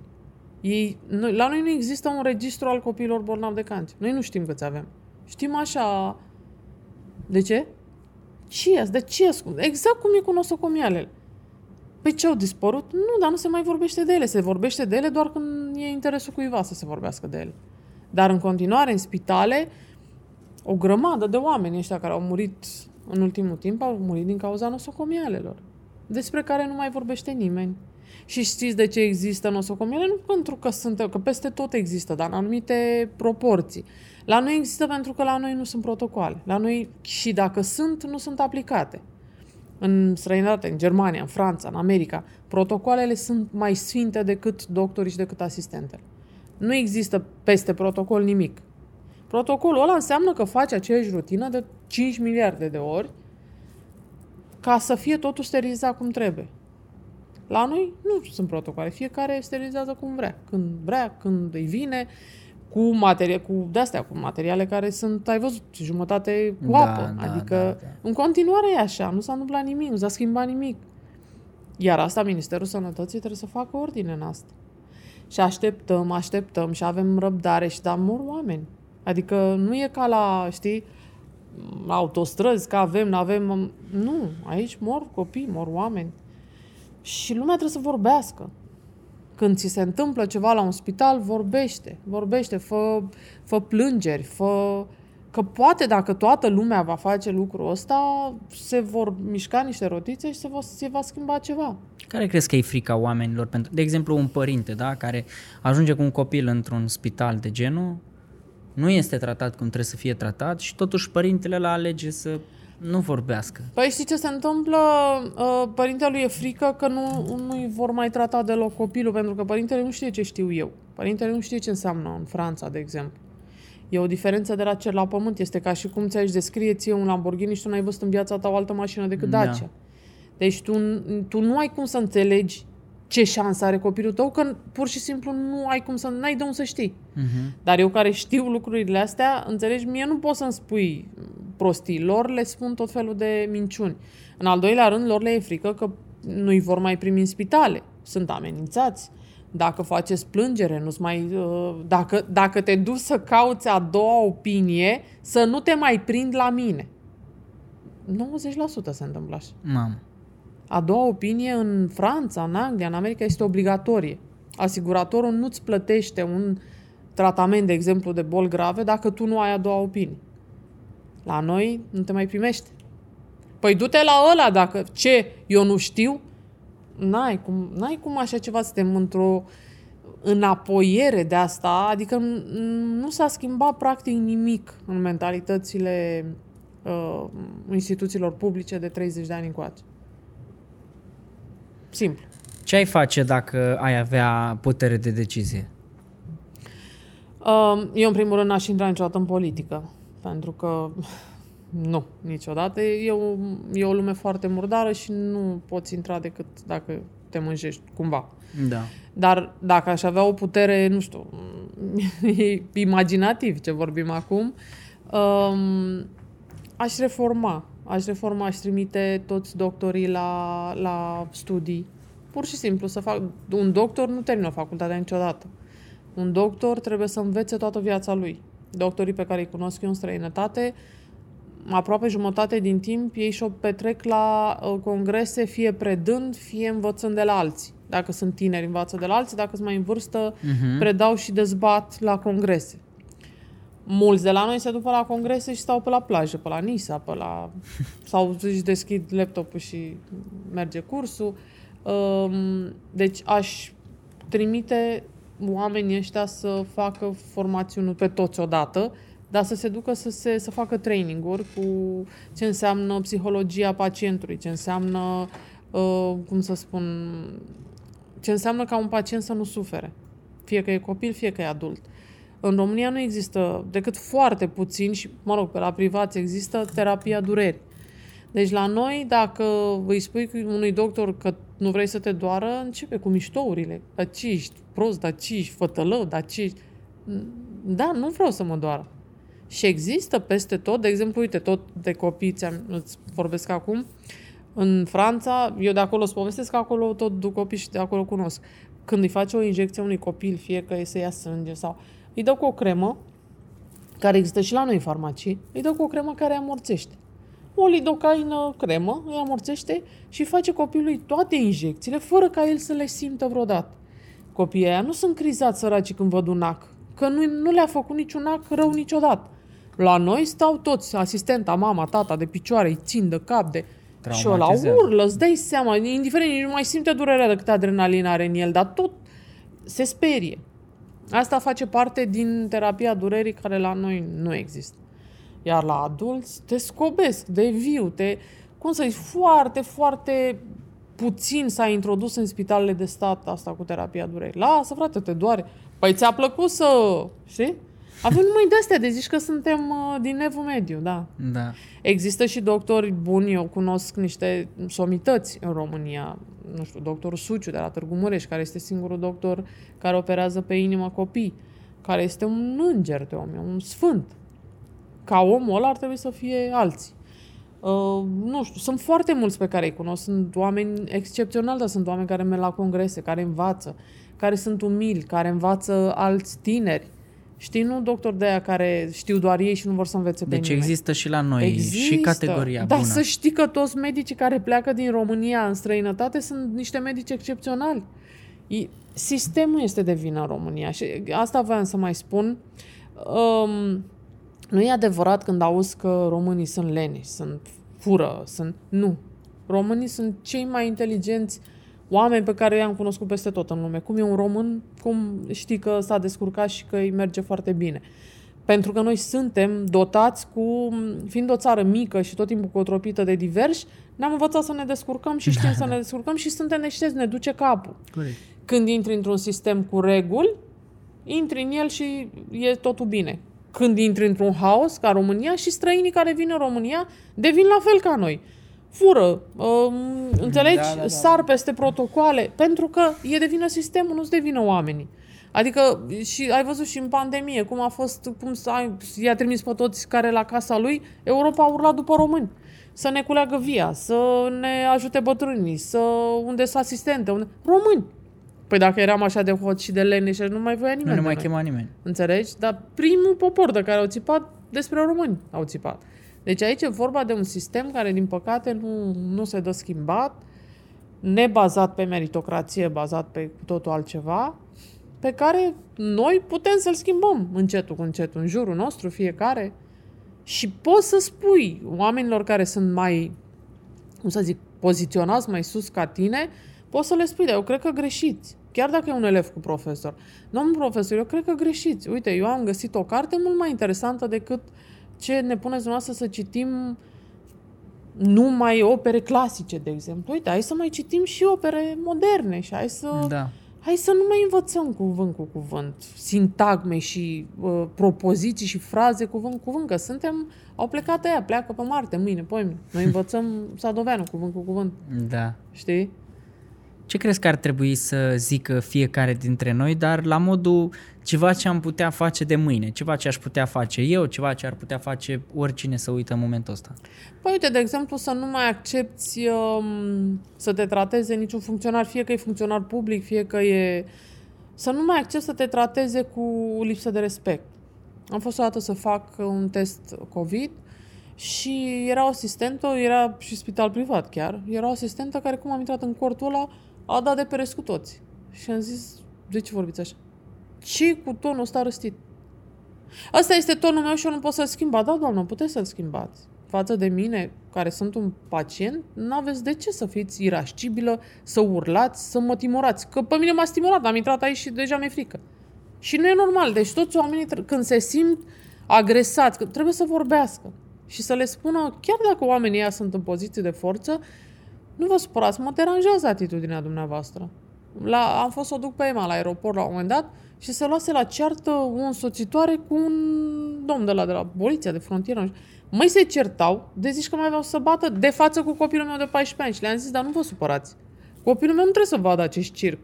Ei, noi, la noi nu există un registru al copiilor bolnavi de cancer. Noi nu știm câți avem. Știm așa... De ce? Ce De ce ascund? Exact cum e cu nosocomialele. Păi ce au dispărut? Nu, dar nu se mai vorbește de ele. Se vorbește de ele doar când e interesul cuiva să se vorbească de ele. Dar în continuare, în spitale, o grămadă de oameni ăștia care au murit în ultimul timp au murit din cauza nosocomialelor, despre care nu mai vorbește nimeni. Și știți de ce există nosocomiale? Nu pentru că sunt, că peste tot există, dar în anumite proporții. La noi există pentru că la noi nu sunt protocoale. La noi, și dacă sunt, nu sunt aplicate. În străinătate, în Germania, în Franța, în America, protocoalele sunt mai sfinte decât doctorii și decât asistentele. Nu există peste protocol nimic. Protocolul ăla înseamnă că faci aceeași rutină de 5 miliarde de ori ca să fie totul sterilizat cum trebuie. La noi nu sunt protocoale. Fiecare sterilizează cum vrea. Când vrea, când îi vine, cu materie, cu de-astea, cu materiale care sunt, ai văzut, jumătate cu Da, apă. da, adică, da, da. în continuare e așa, nu s-a întâmplat nimic, nu s-a schimbat nimic. Iar asta, Ministerul Sănătății trebuie să facă ordine în asta. Și așteptăm, așteptăm și avem răbdare și dar mor oameni. Adică nu e ca la, știi, la autostrăzi, că avem, nu avem. Nu, aici mor copii, mor oameni. Și lumea trebuie să vorbească. Când ți se întâmplă ceva la un spital, vorbește. Vorbește, fă, fă plângeri, fă... Că poate dacă toată lumea va face lucrul ăsta, se vor mișca niște rotițe și se va, se va schimba ceva. Care crezi că e frica oamenilor? Pentru, de exemplu, un părinte da, care ajunge cu un copil într-un spital de genul, nu este tratat cum trebuie să fie tratat și totuși părintele la alege să nu vorbească. Păi știi ce se întâmplă? Uh, Părintelui e frică că nu, nu vor mai trata deloc copilul, pentru că părintele nu știe ce știu eu. Părintele nu știe ce înseamnă în Franța, de exemplu. E o diferență de la cer la pământ. Este ca și cum ți-aș descrie ție un Lamborghini și tu n-ai văzut în viața ta o altă mașină decât Da. Dacia. Deci tu, tu nu ai cum să înțelegi ce șansă are copilul tău, că pur și simplu nu ai cum să, n-ai de unde să știi. Uh-huh. Dar eu care știu lucrurile astea, înțelegi, mie nu poți să-mi spui prostii. Lor le spun tot felul de minciuni. În al doilea rând, lor le e frică că nu-i vor mai primi în spitale. Sunt amenințați. Dacă faceți plângere, nu mai, uh, dacă, dacă te duci să cauți a doua opinie, să nu te mai prind la mine. 90% se întâmplă așa. Mamă. A doua opinie în Franța, în Anglia, în America este obligatorie. Asiguratorul nu-ți plătește un tratament, de exemplu, de boli grave dacă tu nu ai a doua opinie. La noi nu te mai primește. Păi du-te la ăla dacă ce, eu nu știu? N-ai cum, n-ai cum așa ceva, suntem într-o înapoiere de asta, adică n- nu s-a schimbat practic nimic în mentalitățile uh, instituțiilor publice de 30 de ani încoace. Simplu. Ce ai face dacă ai avea putere de decizie? Um, Eu, în primul rând, n-aș intra niciodată în politică. Pentru că *laughs* nu, niciodată. E o, e o lume foarte murdară și nu poți intra decât dacă te mânjești cumva. Da. Dar dacă aș avea o putere, nu știu, *laughs* e imaginativ ce vorbim acum, um, aș reforma. Aș reforma, aș trimite toți doctorii la, la studii. Pur și simplu să fac... Un doctor nu termină facultatea niciodată. Un doctor trebuie să învețe toată viața lui. Doctorii pe care îi cunosc eu în străinătate, aproape jumătate din timp ei și-o petrec la uh, congrese, fie predând, fie învățând de la alții. Dacă sunt tineri, învață de la alții, dacă sunt mai în vârstă, Mhm. predau și dezbat la congrese. Mulți de la noi se duc pe la congrese și stau pe la plajă, pe la Nisa, pe la... *laughs* sau își deschid laptopul și merge cursul. Um, Deci aș trimite oamenii ăștia să facă formațiuni nu pe toți odată, dar să se ducă să, se, să facă training-uri cu ce înseamnă psihologia pacientului, ce înseamnă, uh, cum să spun, ce înseamnă ca un pacient să nu sufere. Fie că e copil, fie că e adult. În România nu există decât foarte puțin și, mă rog, pe la privați există terapia durerii. Deci la noi, dacă îi spui unui doctor că nu vrei să te doară, începe cu miștourile. Dar ce ești prost, dar ce ești fătălău, dar ce ești... Da, nu vreau să mă doară. Și există peste tot, de exemplu, uite, tot de copii, ți-am, îți vorbesc acum, în Franța, eu de acolo îți povestesc că acolo tot duc copii și de acolo cunosc. Când îi face o injecție unui copil, fie că e să ia sânge sau... Îi dă cu o cremă, care există și la noi în farmacii, îi dă cu o cremă care amorțește. O lidocaină cremă, îi amorțește și face copilului toate injecțiile, fără ca el să le simtă vreodată. Copiii aia nu sunt crizați săraci când văd un ac, că nu, nu le-a făcut niciun ac rău niciodată. La noi stau toți, asistenta, mama, tata, de picioare, îi țin de cap, de... Și ăla Traumatizează. urlă, îți dai seama, indiferent, nici nu mai simte durerea de câtă adrenalină are în el, dar tot se sperie. Asta face parte din terapia durerii care la noi nu există. Iar la adulți te scobesc de viu, te, cum să zic, foarte, foarte puțin s-a introdus în spitalele de stat asta cu terapia durerii. Lasă, frate, te doare. Păi ți-a plăcut să... Știi? Avem numai de astea, de zici că suntem uh, din evul mediu, da. Da. Există și doctori buni, eu cunosc niște somități în România, nu știu, doctorul Suciu de la Târgu Mureș, care este singurul doctor care operează pe inimă copii, care este un înger de om, e un sfânt. Ca omul ăla ar trebui să fie alții. Uh, nu știu, sunt foarte mulți pe care îi cunosc, sunt oameni excepționali, dar sunt oameni care merg la congrese, care învață, care sunt umili, care învață alți tineri. Știi, nu doctori de aia care știu doar ei și nu vor să învețe pe Deci nimeni. există și la noi și categoria Dar bună. să știi că toți medicii care pleacă din România în străinătate sunt niște medici excepționali. I- Sistemul este de vină în România și asta voiam să mai spun. Um, nu e adevărat când auzi că românii sunt leni, sunt fură, sunt... Nu. Românii sunt cei mai inteligenți oameni pe care i-am cunoscut peste tot în lume. Cum e un român, cum știi că s-a descurcat și că îi merge foarte bine. Pentru că noi suntem dotați cu, fiind o țară mică și tot timpul cotropită de diversi, ne-am învățat să ne descurcăm și știm să ne descurcăm și suntem neștiți, ne duce capul. Corect. Când intri într-un sistem cu reguli, intri în el și e totul bine. Când intri într-un haos ca România și străinii care vin în România devin la fel ca noi. Fură, um, înțelegi, Da, da, da, da. sar peste protocoale, pentru că e de vină sistemul, nu-ți de vină oamenii. Adică și ai văzut și în pandemie cum a fost, cum s-a, i-a trimis pe toți care la casa lui, Europa a urlat după români. Să ne culeagă via, să ne ajute bătrânii, să unde sunt asistente, unde... români. Păi dacă eram așa de hot și de leneși, nu mai voia nimeni Nu ne de mai noi. chema nimeni. Înțelegi? Dar primul popor de care au țipat, despre români au țipat. Deci aici e vorba de un sistem care, din păcate, nu, nu se dă schimbat, nebazat pe meritocrație, bazat pe cu totul altceva, pe care noi putem să-l schimbăm încetul cu încetul, în jurul nostru, fiecare. Și poți să spui oamenilor care sunt mai, cum să zic, poziționați mai sus ca tine, poți să le spui, dar eu cred că greșiți. Chiar dacă e un elev cu profesor. Domnul profesor, eu cred că greșiți. Uite, eu am găsit o carte mult mai interesantă decât ce ne puneți dumneavoastră să citim numai opere clasice, de exemplu. Uite, hai să mai citim și opere moderne și hai să, Da. hai să nu mai învățăm cuvânt cu cuvânt, sintagme și uh, propoziții și fraze cuvânt cu cuvânt, că suntem, au plecat aia, pleacă pe Marte mâine, poi Noi învățăm *laughs* Sadoveanu cuvânt cu cuvânt, Da. știi? Ce crezi că ar trebui să zică fiecare dintre noi, dar la modul ceva ce am putea face de mâine, ceva ce aș putea face eu, ceva ce ar putea face oricine să uită în momentul ăsta? Păi uite, de exemplu, să nu mai accepti um, să te trateze niciun funcționar, fie că e funcționar public, fie că e... Să nu mai accepti să te trateze cu lipsă de respect. Am fost o dată să fac un test COVID și era o asistentă, era și spital privat chiar, era o asistentă care, cum am intrat în cortul ăla, a dat de pereți cu toți. Și am zis, de ce vorbiți așa? Ce cu tonul ăsta răstit? Asta este tonul meu și eu nu pot să-l schimb. Ba Da, doamnă, puteți să-l schimbați. Față de mine, care sunt un pacient, nu aveți de ce să fiți irascibilă, să urlați, să mă timorați. Că pe mine m-a stimulat, am intrat aici și deja mi-e frică. Și nu e normal. Deci toți oamenii, tr- când se simt agresați, că trebuie să vorbească și să le spună, chiar dacă oamenii ăia sunt în poziție de forță, nu vă supărați, mă deranjează atitudinea dumneavoastră. La, am fost să o duc pe Emma la aeroport la un moment dat și se luase la ceartă o însoțitoare cu un domn de la, de la poliția de frontieră. nu știu. Măi se certau, de zici că mai aveau să bată de față cu copilul meu de 14 ani și le-am zis, dar nu vă supărați. Copilul meu nu trebuie să vadă acest circ.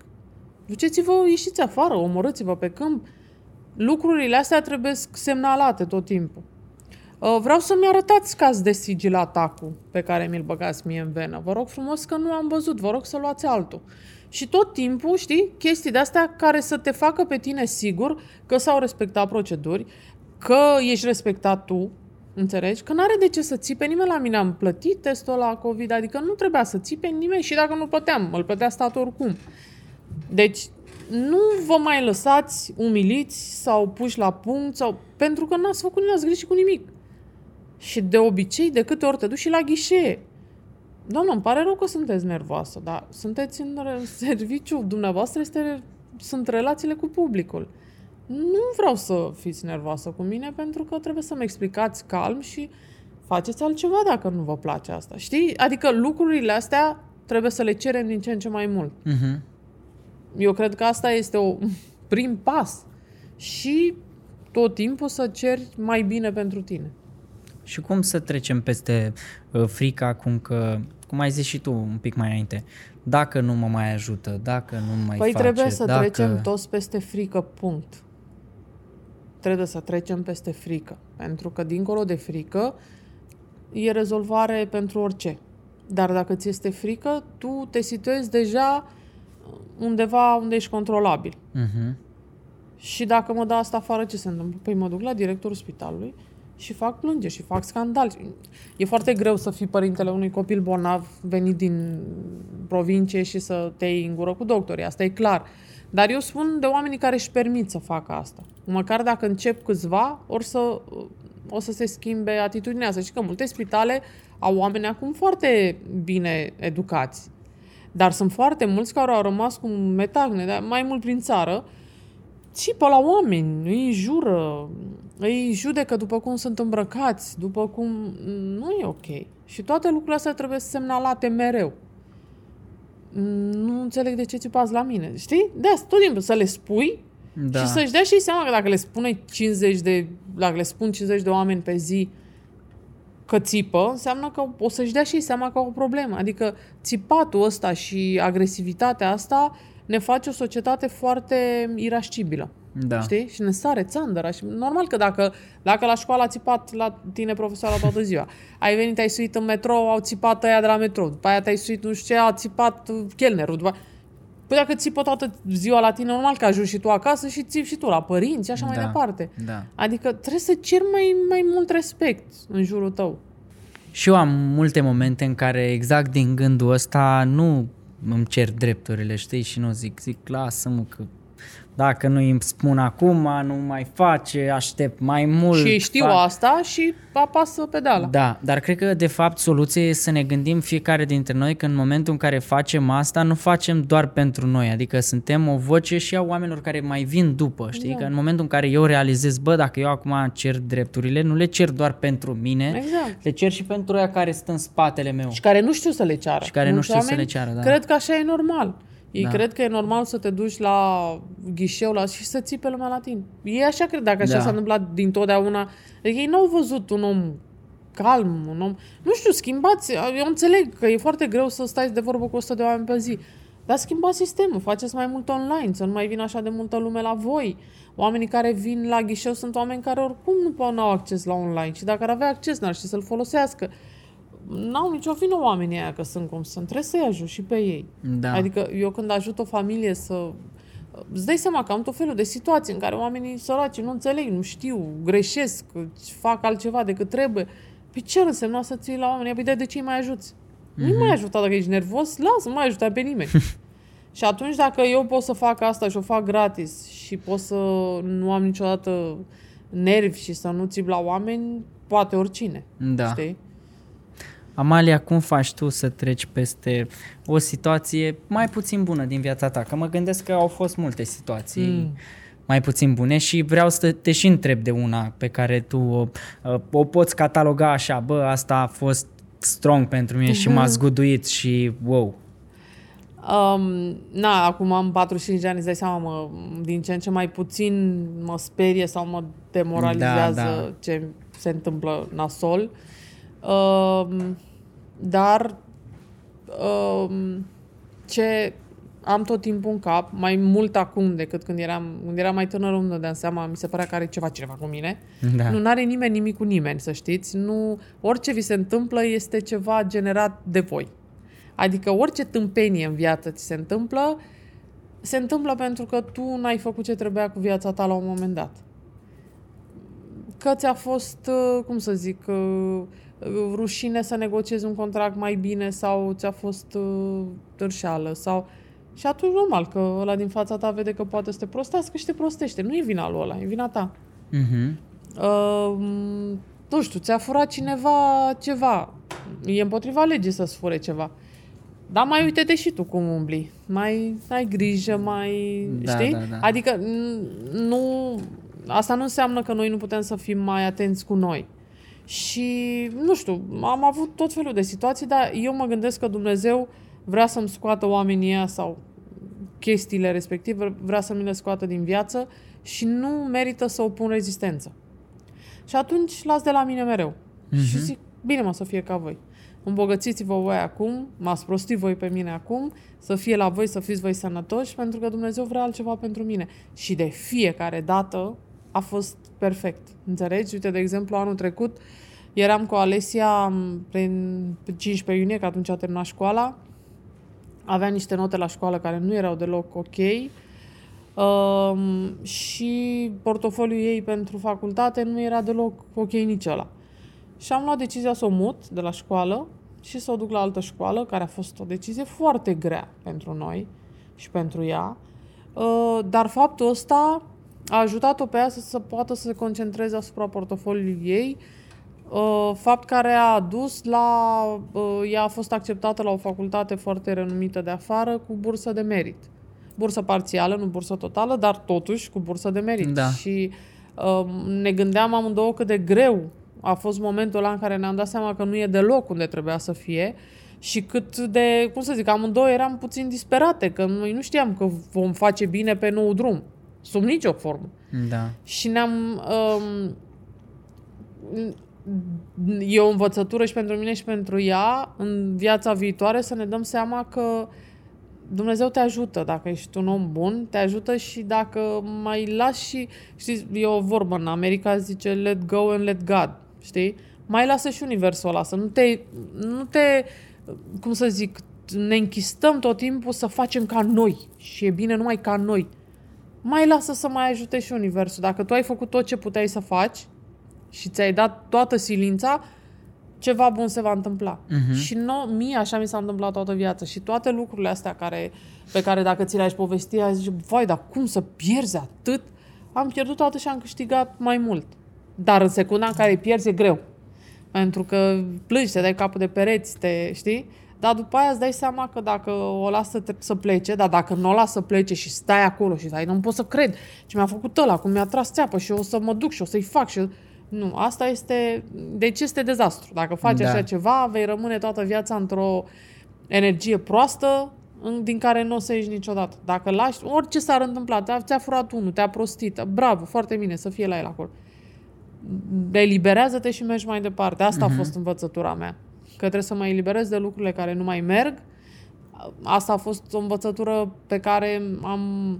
Duceți-vă, ieșiți afară, omorâți-vă pe câmp. Lucrurile astea trebuie semnalate tot timpul. Uh, Vreau să-mi arătați că ați desigilat atacul pe care mi-l băgați mie în venă. Vă rog frumos că nu am văzut, vă rog să luați altul. Și tot timpul, știi, chestii de-astea care să te facă pe tine sigur că s-au respectat proceduri, că ești respectat tu, înțelegi? Că n-are de ce să ții pe nimeni la mine. Am plătit testul la COVID, adică nu trebuia să ții pe nimeni și dacă nu plăteam, îl plătea statul oricum. Deci, nu vă mai lăsați umiliți sau puși la punct sau... pentru că n-ați făcut, n-ați greșit cu nimic. Și de obicei, de câte ori te duci și la ghișee. Doamnă, îmi pare rău că sunteți nervoasă, dar sunteți în re- serviciu, dumneavoastră este, sunt relațiile cu publicul. Nu vreau să fiți nervoasă cu mine pentru că trebuie să-mi explicați calm și faceți altceva dacă nu vă place asta. Știi? Adică lucrurile astea trebuie să le cerem din ce în ce mai mult. Mhm. Eu cred că asta este o *laughs* prim pas. Și tot timpul să ceri mai bine pentru tine. Și cum să trecem peste uh, frica acum că, cum ai zis și tu un pic mai înainte, dacă nu mă mai ajută, dacă nu mai Păi face, trebuie să dacă... trecem toți peste frică, punct. Trebuie să trecem peste frică. Pentru că dincolo de frică e rezolvare pentru orice. Dar dacă ți este frică, tu te situezi deja undeva unde ești controlabil. Mhm. Și dacă mă dă asta afară, ce se întâmplă? Păi mă duc la directorul spitalului și fac plângeri și fac scandal. E foarte greu să fii părintele unui copil bolnav venit din provincie și să te iei în gură cu doctorii. Asta e clar. Dar eu spun de oamenii care își permit să facă asta. Măcar dacă încep câțiva, or să, o să se schimbe atitudinea asta. Și că multe spitale au oameni acum foarte bine educați. Dar sunt foarte mulți care au rămas cu metagne, dar mai mult prin țară, țipă la oameni, îi jură, îi judecă după cum sunt îmbrăcați, după cum... Nu e ok. Și toate lucrurile astea trebuie semnalate mereu. Nu înțeleg de ce țipați la mine. Știi? De asta, tot timpul să le spui da. și să-și dea și seama că dacă le spune 50 de... Dacă le spun 50 de oameni pe zi că țipă, înseamnă că o să-și dea și seama că au o problemă. Adică țipatul ăsta și agresivitatea asta ne face o societate foarte irascibilă. Da. Știi? Și ne sare țandăra. Și normal că dacă, dacă la școală a țipat la tine profesoara toată ziua, ai venit, ai suit în metrou, au țipat ăia de la metrou, după aia te-ai suit, nu știu ce, a țipat chelnerul, după Păi dacă țipă toată ziua la tine, normal că ajungi și tu acasă și țipi și tu la părinți și așa Da, mai departe. da. Adică trebuie să ceri mai, mai mult respect în jurul tău. Și eu am multe momente în care exact din gândul ăsta nu îmi cer drepturile, știi? Și nu zic, zic, lasă-mă că dacă nu îmi spun acum, nu mai face, aștept mai mult. Și ei știu fac- asta și apasă pedala. Da, dar cred că de fapt soluția e să ne gândim fiecare dintre noi că în momentul în care facem asta, nu facem doar pentru noi, adică suntem o voce și a oamenilor care mai vin după, știi? Da. Că în momentul în care eu realizez, bă, dacă eu acum cer drepturile, nu le cer doar pentru mine, Exact. le cer și pentru ea care stă în spatele meu. Și care nu știu să le ceară. Și care nu Mulți știu să oameni le ceară, da. Cred că așa e normal. Ei Da. cred că e normal să te duci la ghișeu la, și să ții pe lumea la tine. Ei așa cred, dacă așa Da. s-a întâmplat din totdeauna. Adică ei n-au văzut un om calm, un om... Nu știu, schimbați. Eu înțeleg că e foarte greu să stai de vorbă cu 100 de oameni pe zi. Dar schimbați sistemul, faceți mai mult online, să nu mai vină așa de multă lume la voi. Oamenii care vin la ghișeu sunt oameni care oricum nu pot au acces la online și dacă ar avea acces, n-ar ști să-l folosească. N-au nicio vină oamenii aia că sunt cum sunt. Trebuie să-i ajut și pe ei. Da. Adică eu când ajut o familie să... Îți dai seama că am tot felul de situații în care oamenii săraci nu înțeleg, nu știu, greșesc, fac altceva decât trebuie. Păi ce ar însemna să ții la oameni? Păi de, de ce îi mai ajuți? Mm-hmm. Nu mai ajuta dacă ești nervos, lasă, nu mai ajuta pe nimeni. *laughs* și atunci dacă eu pot să fac asta și o fac gratis și pot să nu am niciodată nervi și să nu țip la oameni, poate oricine. Da. Știi? Amalia, cum faci tu să treci peste o situație mai puțin bună din viața ta? Că mă gândesc că au fost multe situații mm. mai puțin bune și vreau să te și întreb de una pe care tu o, o poți cataloga așa, bă, asta a fost strong pentru mine și m-a zguduit și wow. Um, na, acum am 45 de ani, îți dai seama, mă, din ce în ce mai puțin mă sperie sau mă demoralizează Da, da. ce se întâmplă nasol. Um, dar um, ce am tot timpul în cap, mai mult acum decât când eram, când eram mai tânără, îmi dădeam seama, mi se părea că are ceva cineva cu mine. Da. Nu are nimeni nimic cu nimeni, să știți. Nu, orice vi se întâmplă este ceva generat de voi. Adică orice tâmpenie în viață ți se întâmplă, se întâmplă pentru că tu n-ai făcut ce trebuia cu viața ta la un moment dat. Că ți-a fost, uh, cum să zic, uh, uh, rușine să negociezi un contract mai bine sau ți-a fost uh, târșeală sau... Și atunci normal că ăla din fața ta vede că poate să te prostească și te prostește. Nu e vina lui ăla, e vina ta. Mhm. Uh, nu știu, ți-a furat cineva ceva. E împotriva legii să-ți fure ceva. Dar mai uite-te și tu cum umbli. Mai ai grijă, mai... Da, știi? da, da. Adică n- nu... Asta nu înseamnă că noi nu putem să fim mai atenți cu noi. Și, nu știu, am avut tot felul de situații, dar eu mă gândesc că Dumnezeu vrea să-mi scoată oamenii ăia sau chestiile respective, vrea să mi le scoată din viață și nu merită să opun rezistență. Și atunci las de la mine mereu. Mm-hmm. Și zic, bine mă, să fie ca voi. Îmbogățiți-vă voi acum, m-ați prostit voi pe mine acum, să fie la voi, să fiți voi sănătoși, pentru că Dumnezeu vrea altceva pentru mine. Și de fiecare dată a fost perfect. Înțelegi? Uite, de exemplu, anul trecut eram cu Alesia m, prin 15 iunie, că atunci a terminat școala. Avea niște note la școală care nu erau deloc ok. Um, și portofoliul ei pentru facultate nu era deloc ok nici ăla. Și am luat decizia să o mut de la școală și să o duc la altă școală, care a fost o decizie foarte grea pentru noi și pentru ea. Uh, Dar faptul ăsta a ajutat-o pe ea să, să poată să se concentreze asupra portofoliului ei, uh, fapt care a dus la... Uh, ea a fost acceptată la o facultate foarte renumită de afară cu bursă de merit. Bursă parțială, nu bursă totală, dar totuși cu bursă de merit. Da. Și uh, ne gândeam amândouă cât de greu a fost momentul ăla în care ne-am dat seama că nu e deloc unde trebuia să fie și cât de, cum să zic, amândouă eram puțin disperate, că noi nu știam că vom face bine pe nou drum, sub nicio formă. Da. Și ne-am... Um, e o învățătură și pentru mine și pentru ea în viața viitoare să ne dăm seama că Dumnezeu te ajută dacă ești un om bun, te ajută și dacă mai lași și, știți, e o vorbă în America, zice let go and let God, știi? Mai lasă și universul ăla, să nu te, nu te, cum să zic, ne închistăm tot timpul să facem ca noi și e bine numai ca noi. Mai lasă să mai ajute și universul. Dacă tu ai făcut tot ce puteai să faci și ți-ai dat toată silința, ceva bun se va întâmpla. Uh-huh. Și no, mie așa mi s-a întâmplat toată viața și toate lucrurile astea care, pe care dacă ți le-aș povesti, ai zice, vai, dar cum să pierzi atât? Am pierdut toată și am câștigat mai mult. Dar în secunda în care pierzi e greu. Pentru că plângi, te dai capul de pereți, te, știi? Dar după aia îți dai seama că dacă o lasă să plece, dar dacă nu o lasă să plece și stai acolo și stai, nu pot să cred ce mi-a făcut ăla, cum mi-a tras țeapă și o să mă duc și o să-i fac și... Nu, asta este... Deci este dezastru. Dacă faci Da. așa ceva, vei rămâne toată viața într-o energie proastă în- din care nu o să ieși niciodată. Dacă lași, orice s-ar întâmpla, te-a, ți-a furat unul, te-a prostit, bravo, foarte bine, să fie la el acolo. Eliberează-te și mergi mai departe. Asta Mhm. a fost învățătura mea. Că trebuie să mă eliberez de lucrurile care nu mai merg. Asta a fost o învățătură pe care am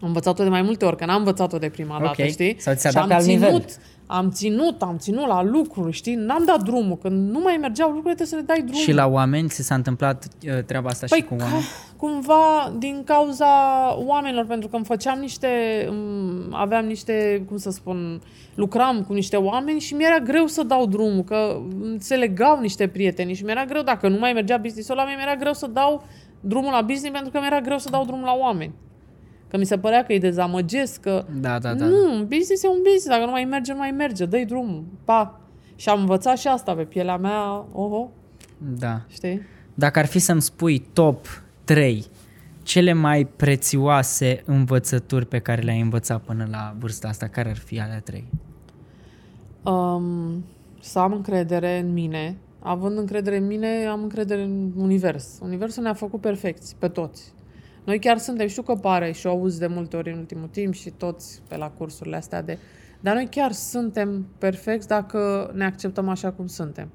am învățat-o de mai multe ori, că n-am învățat-o de prima Ok. dată, știi? Sau ți-a Și dat am pe alt ținut, nivel. am ținut, am ținut la lucruri, știi? N-am dat drumul, când nu mai mergeau lucrurile, trebuie să le dai drumul. Și la oameni ți s-a întâmplat uh, treaba asta Păi, și cu oameni? ca- cumva din cauza oamenilor, pentru că îmi făceam niște, îmi- aveam niște, cum să spun, lucram cu niște oameni și mi-era greu să dau drumul, că se legau niște prieteni și mi-era greu, dacă nu mai mergea business-ul ăla, mi-era greu să dau drumul la business pentru că mi-era greu să dau drumul la oameni. Că mi se părea că îi dezamăgesc, că Da, da, da. nu, un business e un business, dacă nu mai merge, nu mai merge, dă drumul, pa. Și am învățat și asta pe pielea mea, oho, da. știi? Dacă ar fi să-mi spui top 3 cele mai prețioase învățături pe care le-ai învățat până la vârsta asta, care ar fi alea trei? Um, să am încredere în mine. Având încredere în mine, am încredere în univers. Universul ne-a făcut perfecți, pe toți. Noi chiar suntem, știu că pare și o auzi de multe ori în ultimul timp și toți pe la cursurile astea de... Dar noi chiar suntem perfecți dacă ne acceptăm așa cum suntem.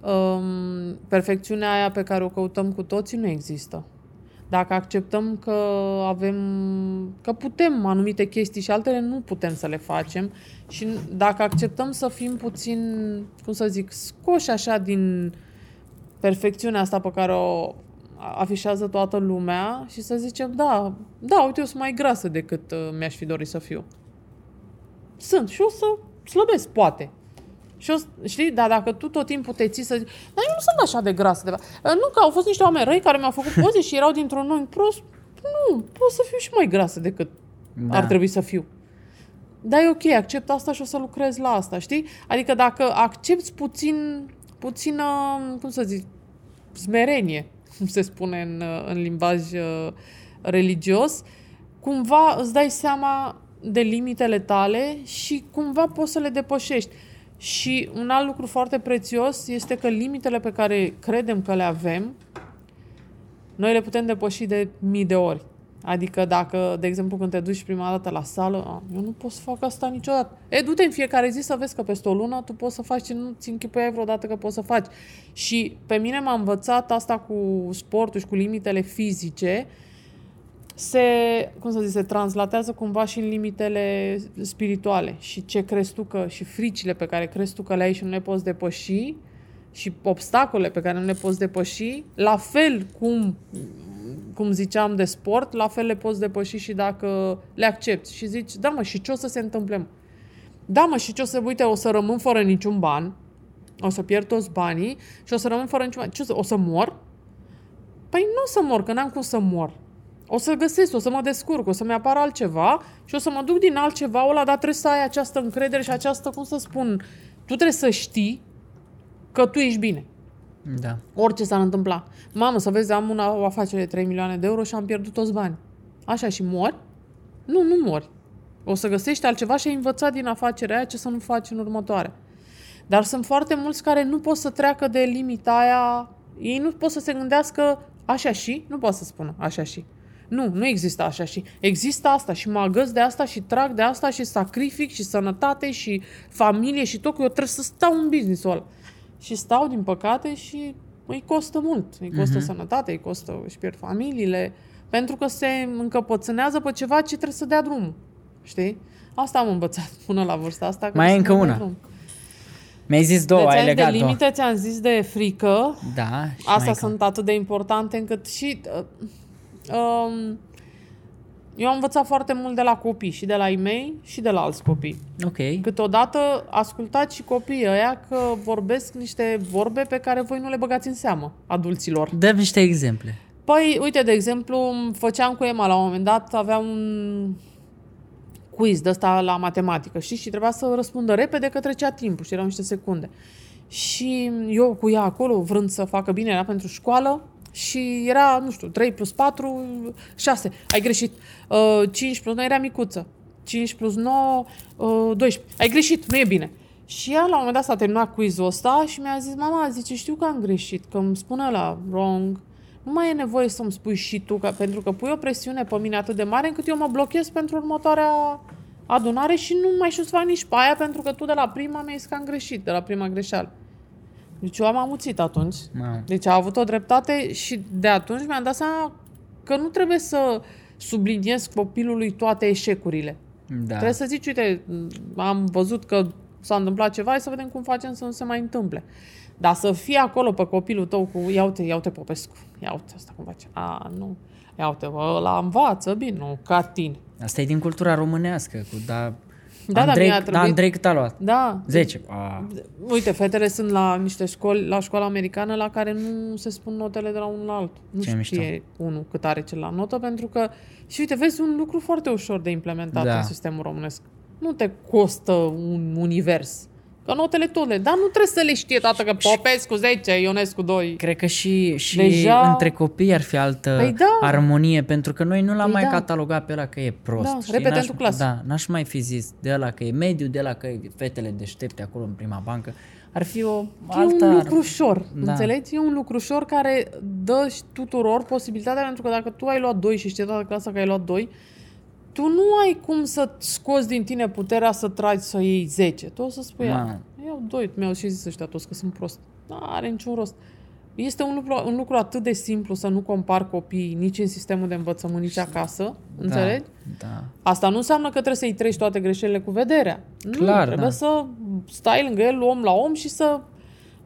Um, perfecțiunea aia pe care o căutăm cu toții nu există. Dacă acceptăm că avem, că putem anumite chestii și altele nu putem să le facem și dacă acceptăm să fim puțin, cum să zic, scoși așa din perfecțiunea asta pe care o afișează toată lumea și să zicem, da, da, uite, eu sunt mai grasă decât uh, mi-aș fi dorit să fiu. Sunt și o să slăbesc, poate. Și o, să- știi, dar dacă tu tot timpul te ții să zici, dar eu nu sunt așa de grasă de fapt." Uh, Nu, că au fost niște oameni răi care mi-au făcut poze și erau dintr-un noi prost. Nu, pot să fiu și mai grasă decât Da. da. ar trebui să fiu. Dar e ok, accept asta și o să lucrez la asta, știi? Adică dacă accepti puțin, puțină, cum să zic, smerenie, cum se spune în, în limbaj uh, religios, cumva îți dai seama de limitele tale și cumva poți să le depășești. Și un alt lucru foarte prețios este că limitele pe care credem că le avem, noi le putem depăși de mii de ori. Adică dacă, de exemplu, când te duci prima dată la sală, "A, eu nu pot să fac asta niciodată. E, du-te în fiecare zi să vezi că peste o lună tu poți să faci ce nu ți închipuiai vreodată că poți să faci. Și pe mine m-a învățat asta cu sportul și cu limitele fizice, se, cum să zic, se translatează cumva și în limitele spirituale. Și ce crezi tu că, și fricile pe care crezi tu că le ai și nu le poți depăși, și obstacole pe care nu le poți depăși, la fel cum, cum ziceam de sport, la fel le poți depăși și dacă le accepti. Și zici, da mă, și ce o să se întâmple? mă? Da mă, și ce o să, uite, o să rămân fără niciun ban, o să pierd toți banii și o să rămân fără niciun ban. Ce o să, o să mor? Păi nu o să mor, că n-am cum să mor. O să găsesc, o să mă descurc, o să-mi apară altceva și o să mă duc din altceva ăla, dar trebuie să ai această încredere și această, cum să spun, trebuie să știi că tu ești bine. Da. Orice s-ar întâmpla. Mamă, să vezi, am una, o afacere de 3 milioane de euro și am pierdut toți bani. Așa și mori? Nu, nu mori. O să găsești altceva și ai învățat din afacerea aia ce să nu faci în următoare. Dar sunt foarte mulți care nu pot să treacă de limita aia. Ei nu pot să se gândească așa și, nu pot să spună așa și. Nu, nu există așa și. Există asta și mă agăs de asta și trag de asta și sacrific și sănătate și familie și tot, că eu trebuie să stau în business-ul ăla. Și stau, din păcate, și îi costă mult. Îi costă uh-huh. sănătate, îi costă, își pierd familiile, pentru că se încăpățânează pe ceva ce trebuie să dea drumul. Știi? Asta am învățat *laughs* până la vârsta asta. că Mai e trebuie să încă dea una. drum. Mi-ai zis două, Deci ai ai de legat două. limite, ți-am zis de frică. Da. și mai Astea încă- sunt atât de importante încât și... Uh, um, eu am învățat foarte mult de la copii, și de la ei mei, și de la alți copii. Ok. Câteodată ascultați și copiii ăia că vorbesc niște vorbe pe care voi nu le băgați în seamă, adulților. Dă niște exemple. Păi, uite, de exemplu, făceam cu Emma la un moment dat, aveam un quiz de ăsta la matematică, știți? Și trebuia să răspundă repede că trecea timpul și erau niște secunde. Și eu cu ea acolo, vrând să facă bine, era pentru școală și era, nu știu, 3 plus 4, 6. Ai greșit. Uh, 5 plus 9 era micuță. 5 plus 9, uh, 12. Ai greșit, nu e bine. Și ea la un moment dat s-a terminat quiz-ul ăsta și mi-a zis, mama, zice, știu că am greșit, că îmi spune la wrong, nu mai e nevoie să-mi spui și tu, că, pentru că pui o presiune pe mine atât de mare încât eu mă blochez pentru următoarea adunare și nu mai știu să fac nici pe aia pentru că tu de la prima mi-ai zis că am greșit, de la prima greșeală. Deci eu am amuțit atunci. Mamă. Deci a avut o dreptate și de atunci mi-am dat seama că nu trebuie să subliniez copilului toate eșecurile. Da. Trebuie să zici, uite, am văzut că s-a întâmplat ceva, hai să vedem cum facem să nu se mai întâmple. Dar să fii acolo pe copilul tău cu, ia uite, ia uite Popescu, ia uite asta cum face. A, nu, ia uite, bă, ăla învață bine, nu, ca tine. Asta e din cultura românească. Cu, da, Da, dar Andrei, mi-a da, trebuit- Andrei cât a luat? Da. 10. A, Uite, fetele sunt la niște școli, la școala americană, la care nu se spun notele de la unul la altul. Nu Ce știe unul cât are celălalt notă, pentru că, și uite, vezi, un lucru foarte ușor de implementat Da. în sistemul românesc. Nu te costă un univers. Că notele tot le, dar nu trebuie să le știe toată că Popescu 10, Ionescu 2. Cred că și, și Deja- între copii ar fi altă Păi da. armonie, pentru că noi nu l-am Păi mai da. catalogat pe ăla că e prost. Da, știi? repetentul N-aș- clasei. Da, n-aș mai fi zis de ăla că e mediu, de ăla că e fetele deștepte acolo în prima bancă. Ar fi o E altă... un lucru ușor, Da. da. înțelegi? E un lucru ușor care dă și tuturor posibilitatea, pentru că dacă tu ai luat 2 și știi toată clasa că ai luat 2, tu nu ai cum să scoți din tine puterea să tragi să iei 10. Tu o să spui, Ma. "A, iau 2, mi-au și zis ăștia toți că sunt prost. Nu are niciun rost. Este un lucru, un lucru atât de simplu să nu compar copiii nici în sistemul de învățământ, nici acasă, înțelegi? Da. Asta nu înseamnă că trebuie să-i treci toate greșelile cu vederea. Clar, nu, trebuie da. să stai lângă el om la om și să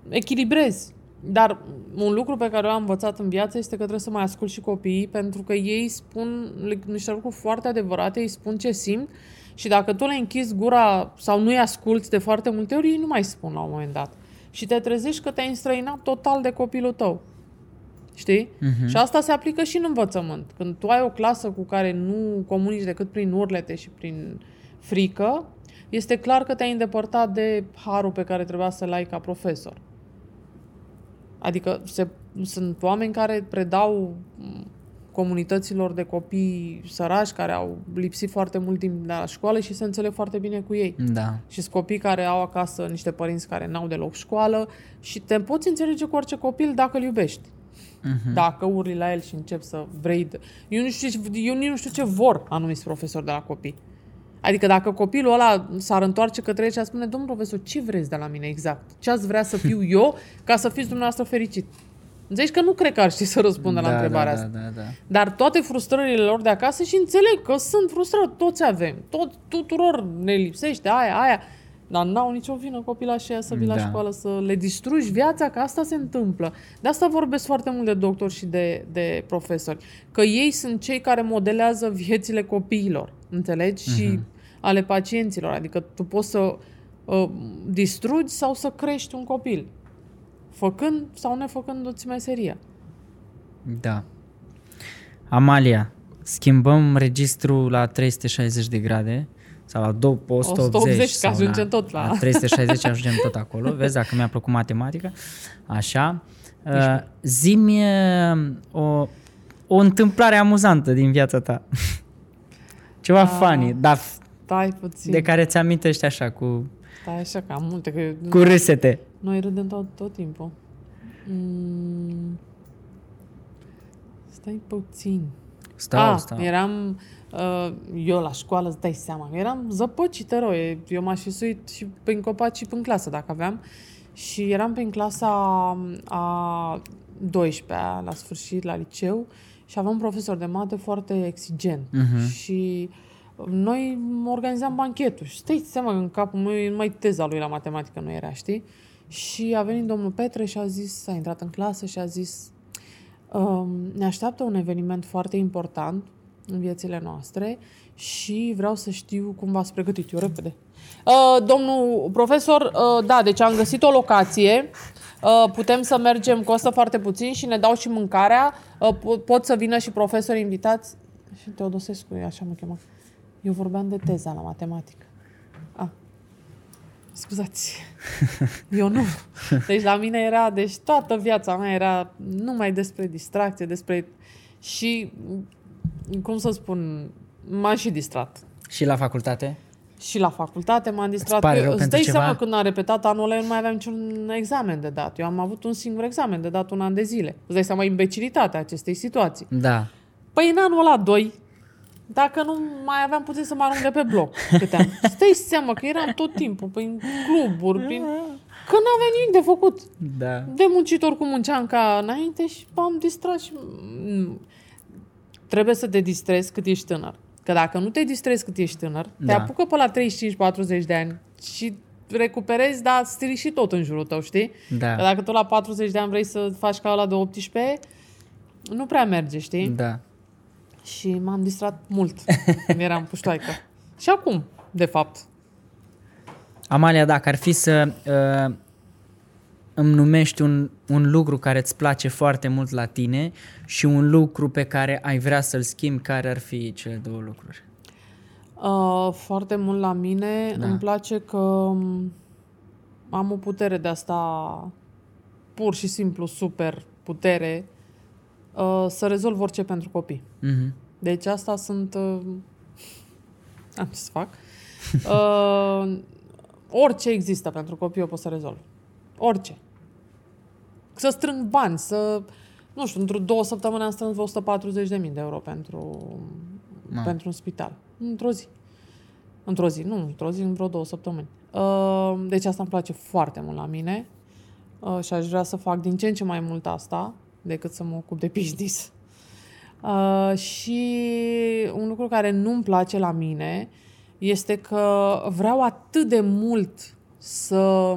echilibrezi. Dar un lucru pe care l-am învățat în viață este că trebuie să mai ascult și copiii pentru că ei spun le- niște lucruri foarte adevărate, ei spun ce simt și dacă tu le închizi gura sau nu-i asculți de foarte multe ori, ei nu mai spun la un moment dat. Și te trezești că te-ai înstrăinat total de copilul tău. Știi? Uh-huh. Și asta se aplică și în învățământ. Când tu ai o clasă cu care nu comunici decât prin urlete și prin frică, este clar că te-ai îndepărtat de harul pe care trebuia să-l ai ca profesor. Adică se, sunt oameni care predau m, comunităților de copii săraci care au lipsit foarte mult timp de la școală și se înțeleg foarte bine cu ei. Da. Și sunt copii care au acasă niște părinți care n-au deloc școală și te poți înțelege cu orice copil dacă îl iubești. Uh-huh. Dacă urli la el și începi să vrei... Eu, nu știu, ce- eu nici nu știu ce vor anumiți profesori de la copii. Adică dacă copilul ăla s-ar întoarce către el și ar spune, domnul profesor, ce vreți de la mine exact? Ce ați vrea să fiu eu ca să fiți dumneavoastră fericit? Înțelegi că nu cred că ar ști să răspundă la da, întrebarea da, asta. Da, da, da. Dar toate frustrările lor de acasă și înțeleg că sunt frustrări, toți avem, tot, tuturor ne lipsește aia, aia, dar n-au nicio vină copilașii ăia să vii la Da. școală, să le distrugi viața, că asta se întâmplă. De asta vorbesc foarte mult de doctori și de, de profesori, că ei sunt cei care modelează viețile copiilor, înțelegi? Și ale pacienților, adică tu poți să uh, distrugi sau să crești un copil, făcând sau nefăcându-ți meseria. Da. Amalia, schimbăm registrul la 360 de grade. Sau la do- 180, 180, că sau ajungem la, tot la- 360 ajungem tot acolo. Vezi dacă mi-a plăcut matematica. Așa. Uh, zi-mi uh, o, o întâmplare amuzantă din viața ta. *laughs* Ceva funny, dar f- Stai puțin. de care ți amintești așa cu, Stai așa, că am multe, că cu râsete. noi râdem tot, tot timpul. Mm. Stai puțin. Stau, ah, stau. eram uh, eu la școală, îți dai seama, că eram zăpăcită rău. E- Eu m-aș fi suit și prin copaci și prin clasă dacă aveam. Și eram prin clasa a 12-a, la sfârșit, la liceu, și aveam un profesor de mate foarte exigent. Mhm. Și noi organizam banchetul și stai seama că în capul meu numai teza lui la matematică nu era, știi? Și a venit domnul Petre și a zis, a intrat în clasă și a zis um, ne așteaptă un eveniment foarte important în viețile noastre și vreau să știu cum v-ați pregătit. Eu repede. Uh, domnul profesor, uh, da, deci am găsit o locație, uh, putem să mergem, costă foarte puțin și ne dau și mâncarea, uh, po- pot să vină și profesori invitați. Și Teodosescu, e așa mă chema. Eu vorbeam de teza la matematică. Ah. Scuzați. *laughs* Eu nu. Deci la mine era, deci toată viața mea era numai despre distracție, despre... Și, cum să spun, m-am și distrat. Și la facultate? Și la facultate m-am distrat. pare Eu- rău Îți pentru dai ceva? seama când am repetat anul ăla, eu nu mai aveam niciun examen de dat. Eu am avut un singur examen de dat un an de zile. Îți dai seama imbecilitatea acestei situații. Da. Păi în anul ăla 2, dacă nu mai aveam puțin să mă arunc de pe bloc câte am. Stai seama că eram tot timpul prin cluburi, prin... Că n-aveam nimic de făcut. Da. De muncitor cum munceam ca înainte și m-am distrat și... Mm, Trebuie să te distrezi cât ești tânăr. Că dacă nu te distrezi cât ești tânăr, te Da. apucă pe la 35-40 de ani și recuperezi, dar strici și tot în jurul tău, știi? Da. Că dacă tu la 40 de ani vrei să faci ca ăla de 18, nu prea merge, știi? Da. Și m-am distrat mult când eram puștoaică. *laughs* Și acum, de fapt. Amalia, dacă ar fi să uh, îmi numești un, un lucru care îți place foarte mult la tine și un lucru pe care ai vrea să-l schimbi, care ar fi cele două lucruri? Uh, foarte mult la mine. Da. Îmi place că m, am o putere de asta pur și simplu super putere uh, să rezolv orice pentru copii. Mhm. Deci asta sunt... Uh, *laughs* am ce să fac. *laughs* Uh, orice există pentru copii o pot să rezolv. Orice. Să strâng bani, să... Nu știu, într-o două săptămâni am strâns 140.000 de euro pentru, Mamă. pentru un spital. Într-o zi. Într-o zi, nu, într-o zi, în vreo două săptămâni. Uh, deci asta îmi place foarte mult la mine uh, și aș vrea să fac din ce în ce mai mult asta decât să mă ocup de business. Uh, și un lucru care nu-mi place la mine este că vreau atât de mult să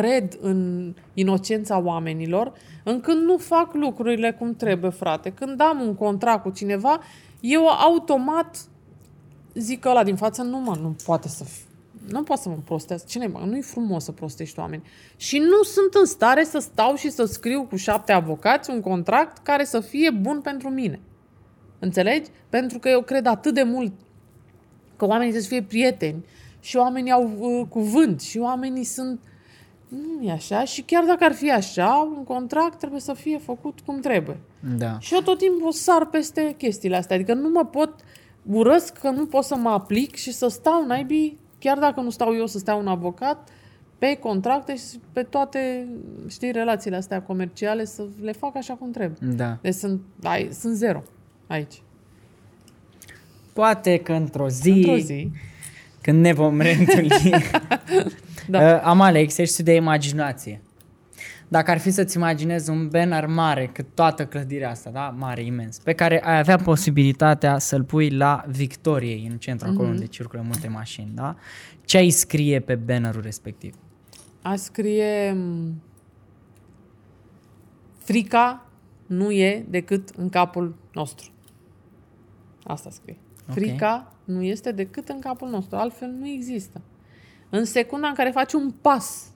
cred în inocența oamenilor, încât nu fac lucrurile cum trebuie, frate. Când am un contract cu cineva, eu automat zic că ăla din față nu mă, nu poate să fi. Nu poate să mă prostească. Cine mă? Nu-i frumos să prostești oameni. Și nu sunt în stare să stau și să scriu cu șapte avocați un contract care să fie bun pentru mine. Înțelegi? Pentru că eu cred atât de mult că oamenii trebuie să fie prieteni și oamenii au uh, cuvânt și oamenii sunt... Nu e așa și chiar dacă ar fi așa, un contract trebuie să fie făcut cum trebuie. Da. Și eu tot timpul sar peste chestiile astea. Adică nu mă pot urăsc că nu pot să mă aplic și să stau naibii, chiar dacă nu stau eu să stea un avocat, pe contracte și pe toate, știi, relațiile astea comerciale să le fac așa cum trebuie. Da. Deci sunt, ai, sunt zero aici. Poate că într-o zi, Într-o zi. când ne vom reîntâlni, *laughs* Da. uh, Amalia, exercițiu de imaginație. Dacă ar fi să-ți imaginezi un banner mare, cât toată clădirea asta, da? Mare, imens, pe care ai avea posibilitatea să-l pui la Victoriei, în centru, acolo unde circulă multe mașini, da? Ce ai scrie pe bannerul respectiv? A scrie m, frica nu e decât în capul nostru. Asta scrie. Ok. Frica nu este decât în capul nostru, altfel nu există. În secunda în care faci un pas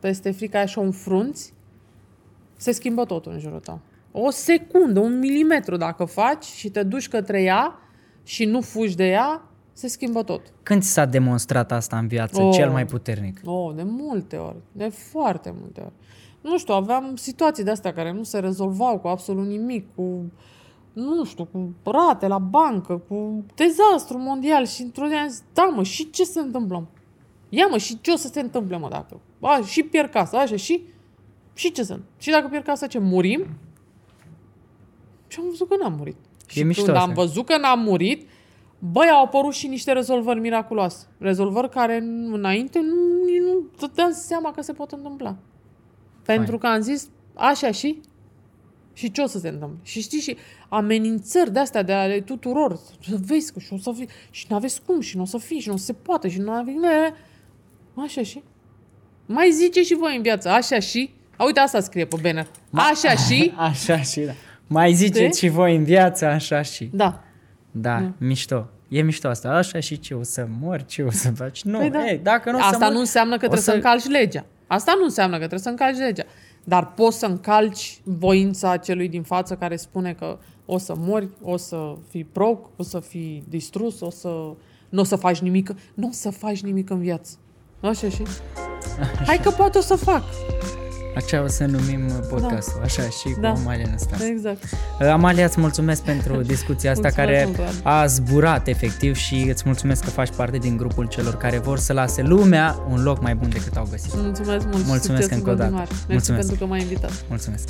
peste frica aia și o înfrunți, se schimbă totul în jurul tău. O secundă, un milimetru dacă faci și te duci către ea și nu fugi de ea, se schimbă tot. Când ți s-a demonstrat asta în viață, Oh. cel mai puternic? Oh, de multe ori, de foarte multe ori. Nu știu, aveam situații de astea care nu se rezolvau cu absolut nimic, cu, nu știu, cu rate la bancă, cu dezastru mondial și într-o zi am zis, da mă, și ce se întâmplă? Ia mă, și ce o să se întâmple mă dacă? A, și pierd casa, așa, și? Și ce sunt? Și dacă pierd casa, ce, murim? Și am văzut că n-am murit. Și mișto când am asta. văzut că n-am murit, băi, au apărut și niște rezolvări miraculoase. Rezolvări care n- înainte nu, nici nu dădeam seama că se pot întâmpla. Pentru că am zis, așa și? Și ce o să se întâmple? Și știi, și amenințări de astea de ale tuturor. Să vezi că și o să fii, și n-aveți cum, și nu o să fii, și nu se poate, și nu aveți... Așa și? Mai zice și voi în viață, așa și? A, uite, asta scrie pe banner. Așa și? *laughs* Așa și da. Mai ziceți și voi în viață, așa și. Da. Da, mișto. E mișto asta. Așa și ce o să mor, ce o să faci? Nu, Păi da. ei, dacă nu o să Asta mor, nu înseamnă că o trebuie să... să- încalci legea. Asta nu înseamnă că trebuie să încalci legea. Dar poți să încalci voința celui din față care spune că o să mori, o să fii proc, o să fii distrus, o să... Nu o să faci nimic. Nu o să faci nimic în viață. Așa și? Hai că poate o să fac. Așa o să numim podcastul, așa și Da. cu Amalia Năstase. Exact. Amalia, îți mulțumesc pentru *laughs* discuția asta Mulțumesc care mult, Radu. a zburat efectiv și îți mulțumesc că faci parte din grupul celor care vor să lase lumea un loc mai bun decât au găsit. Mulțumesc mult. Mulțumesc Succes în încă o dată. continuare. Mersi Mulțumesc. pentru că m-ai invitat. Mulțumesc!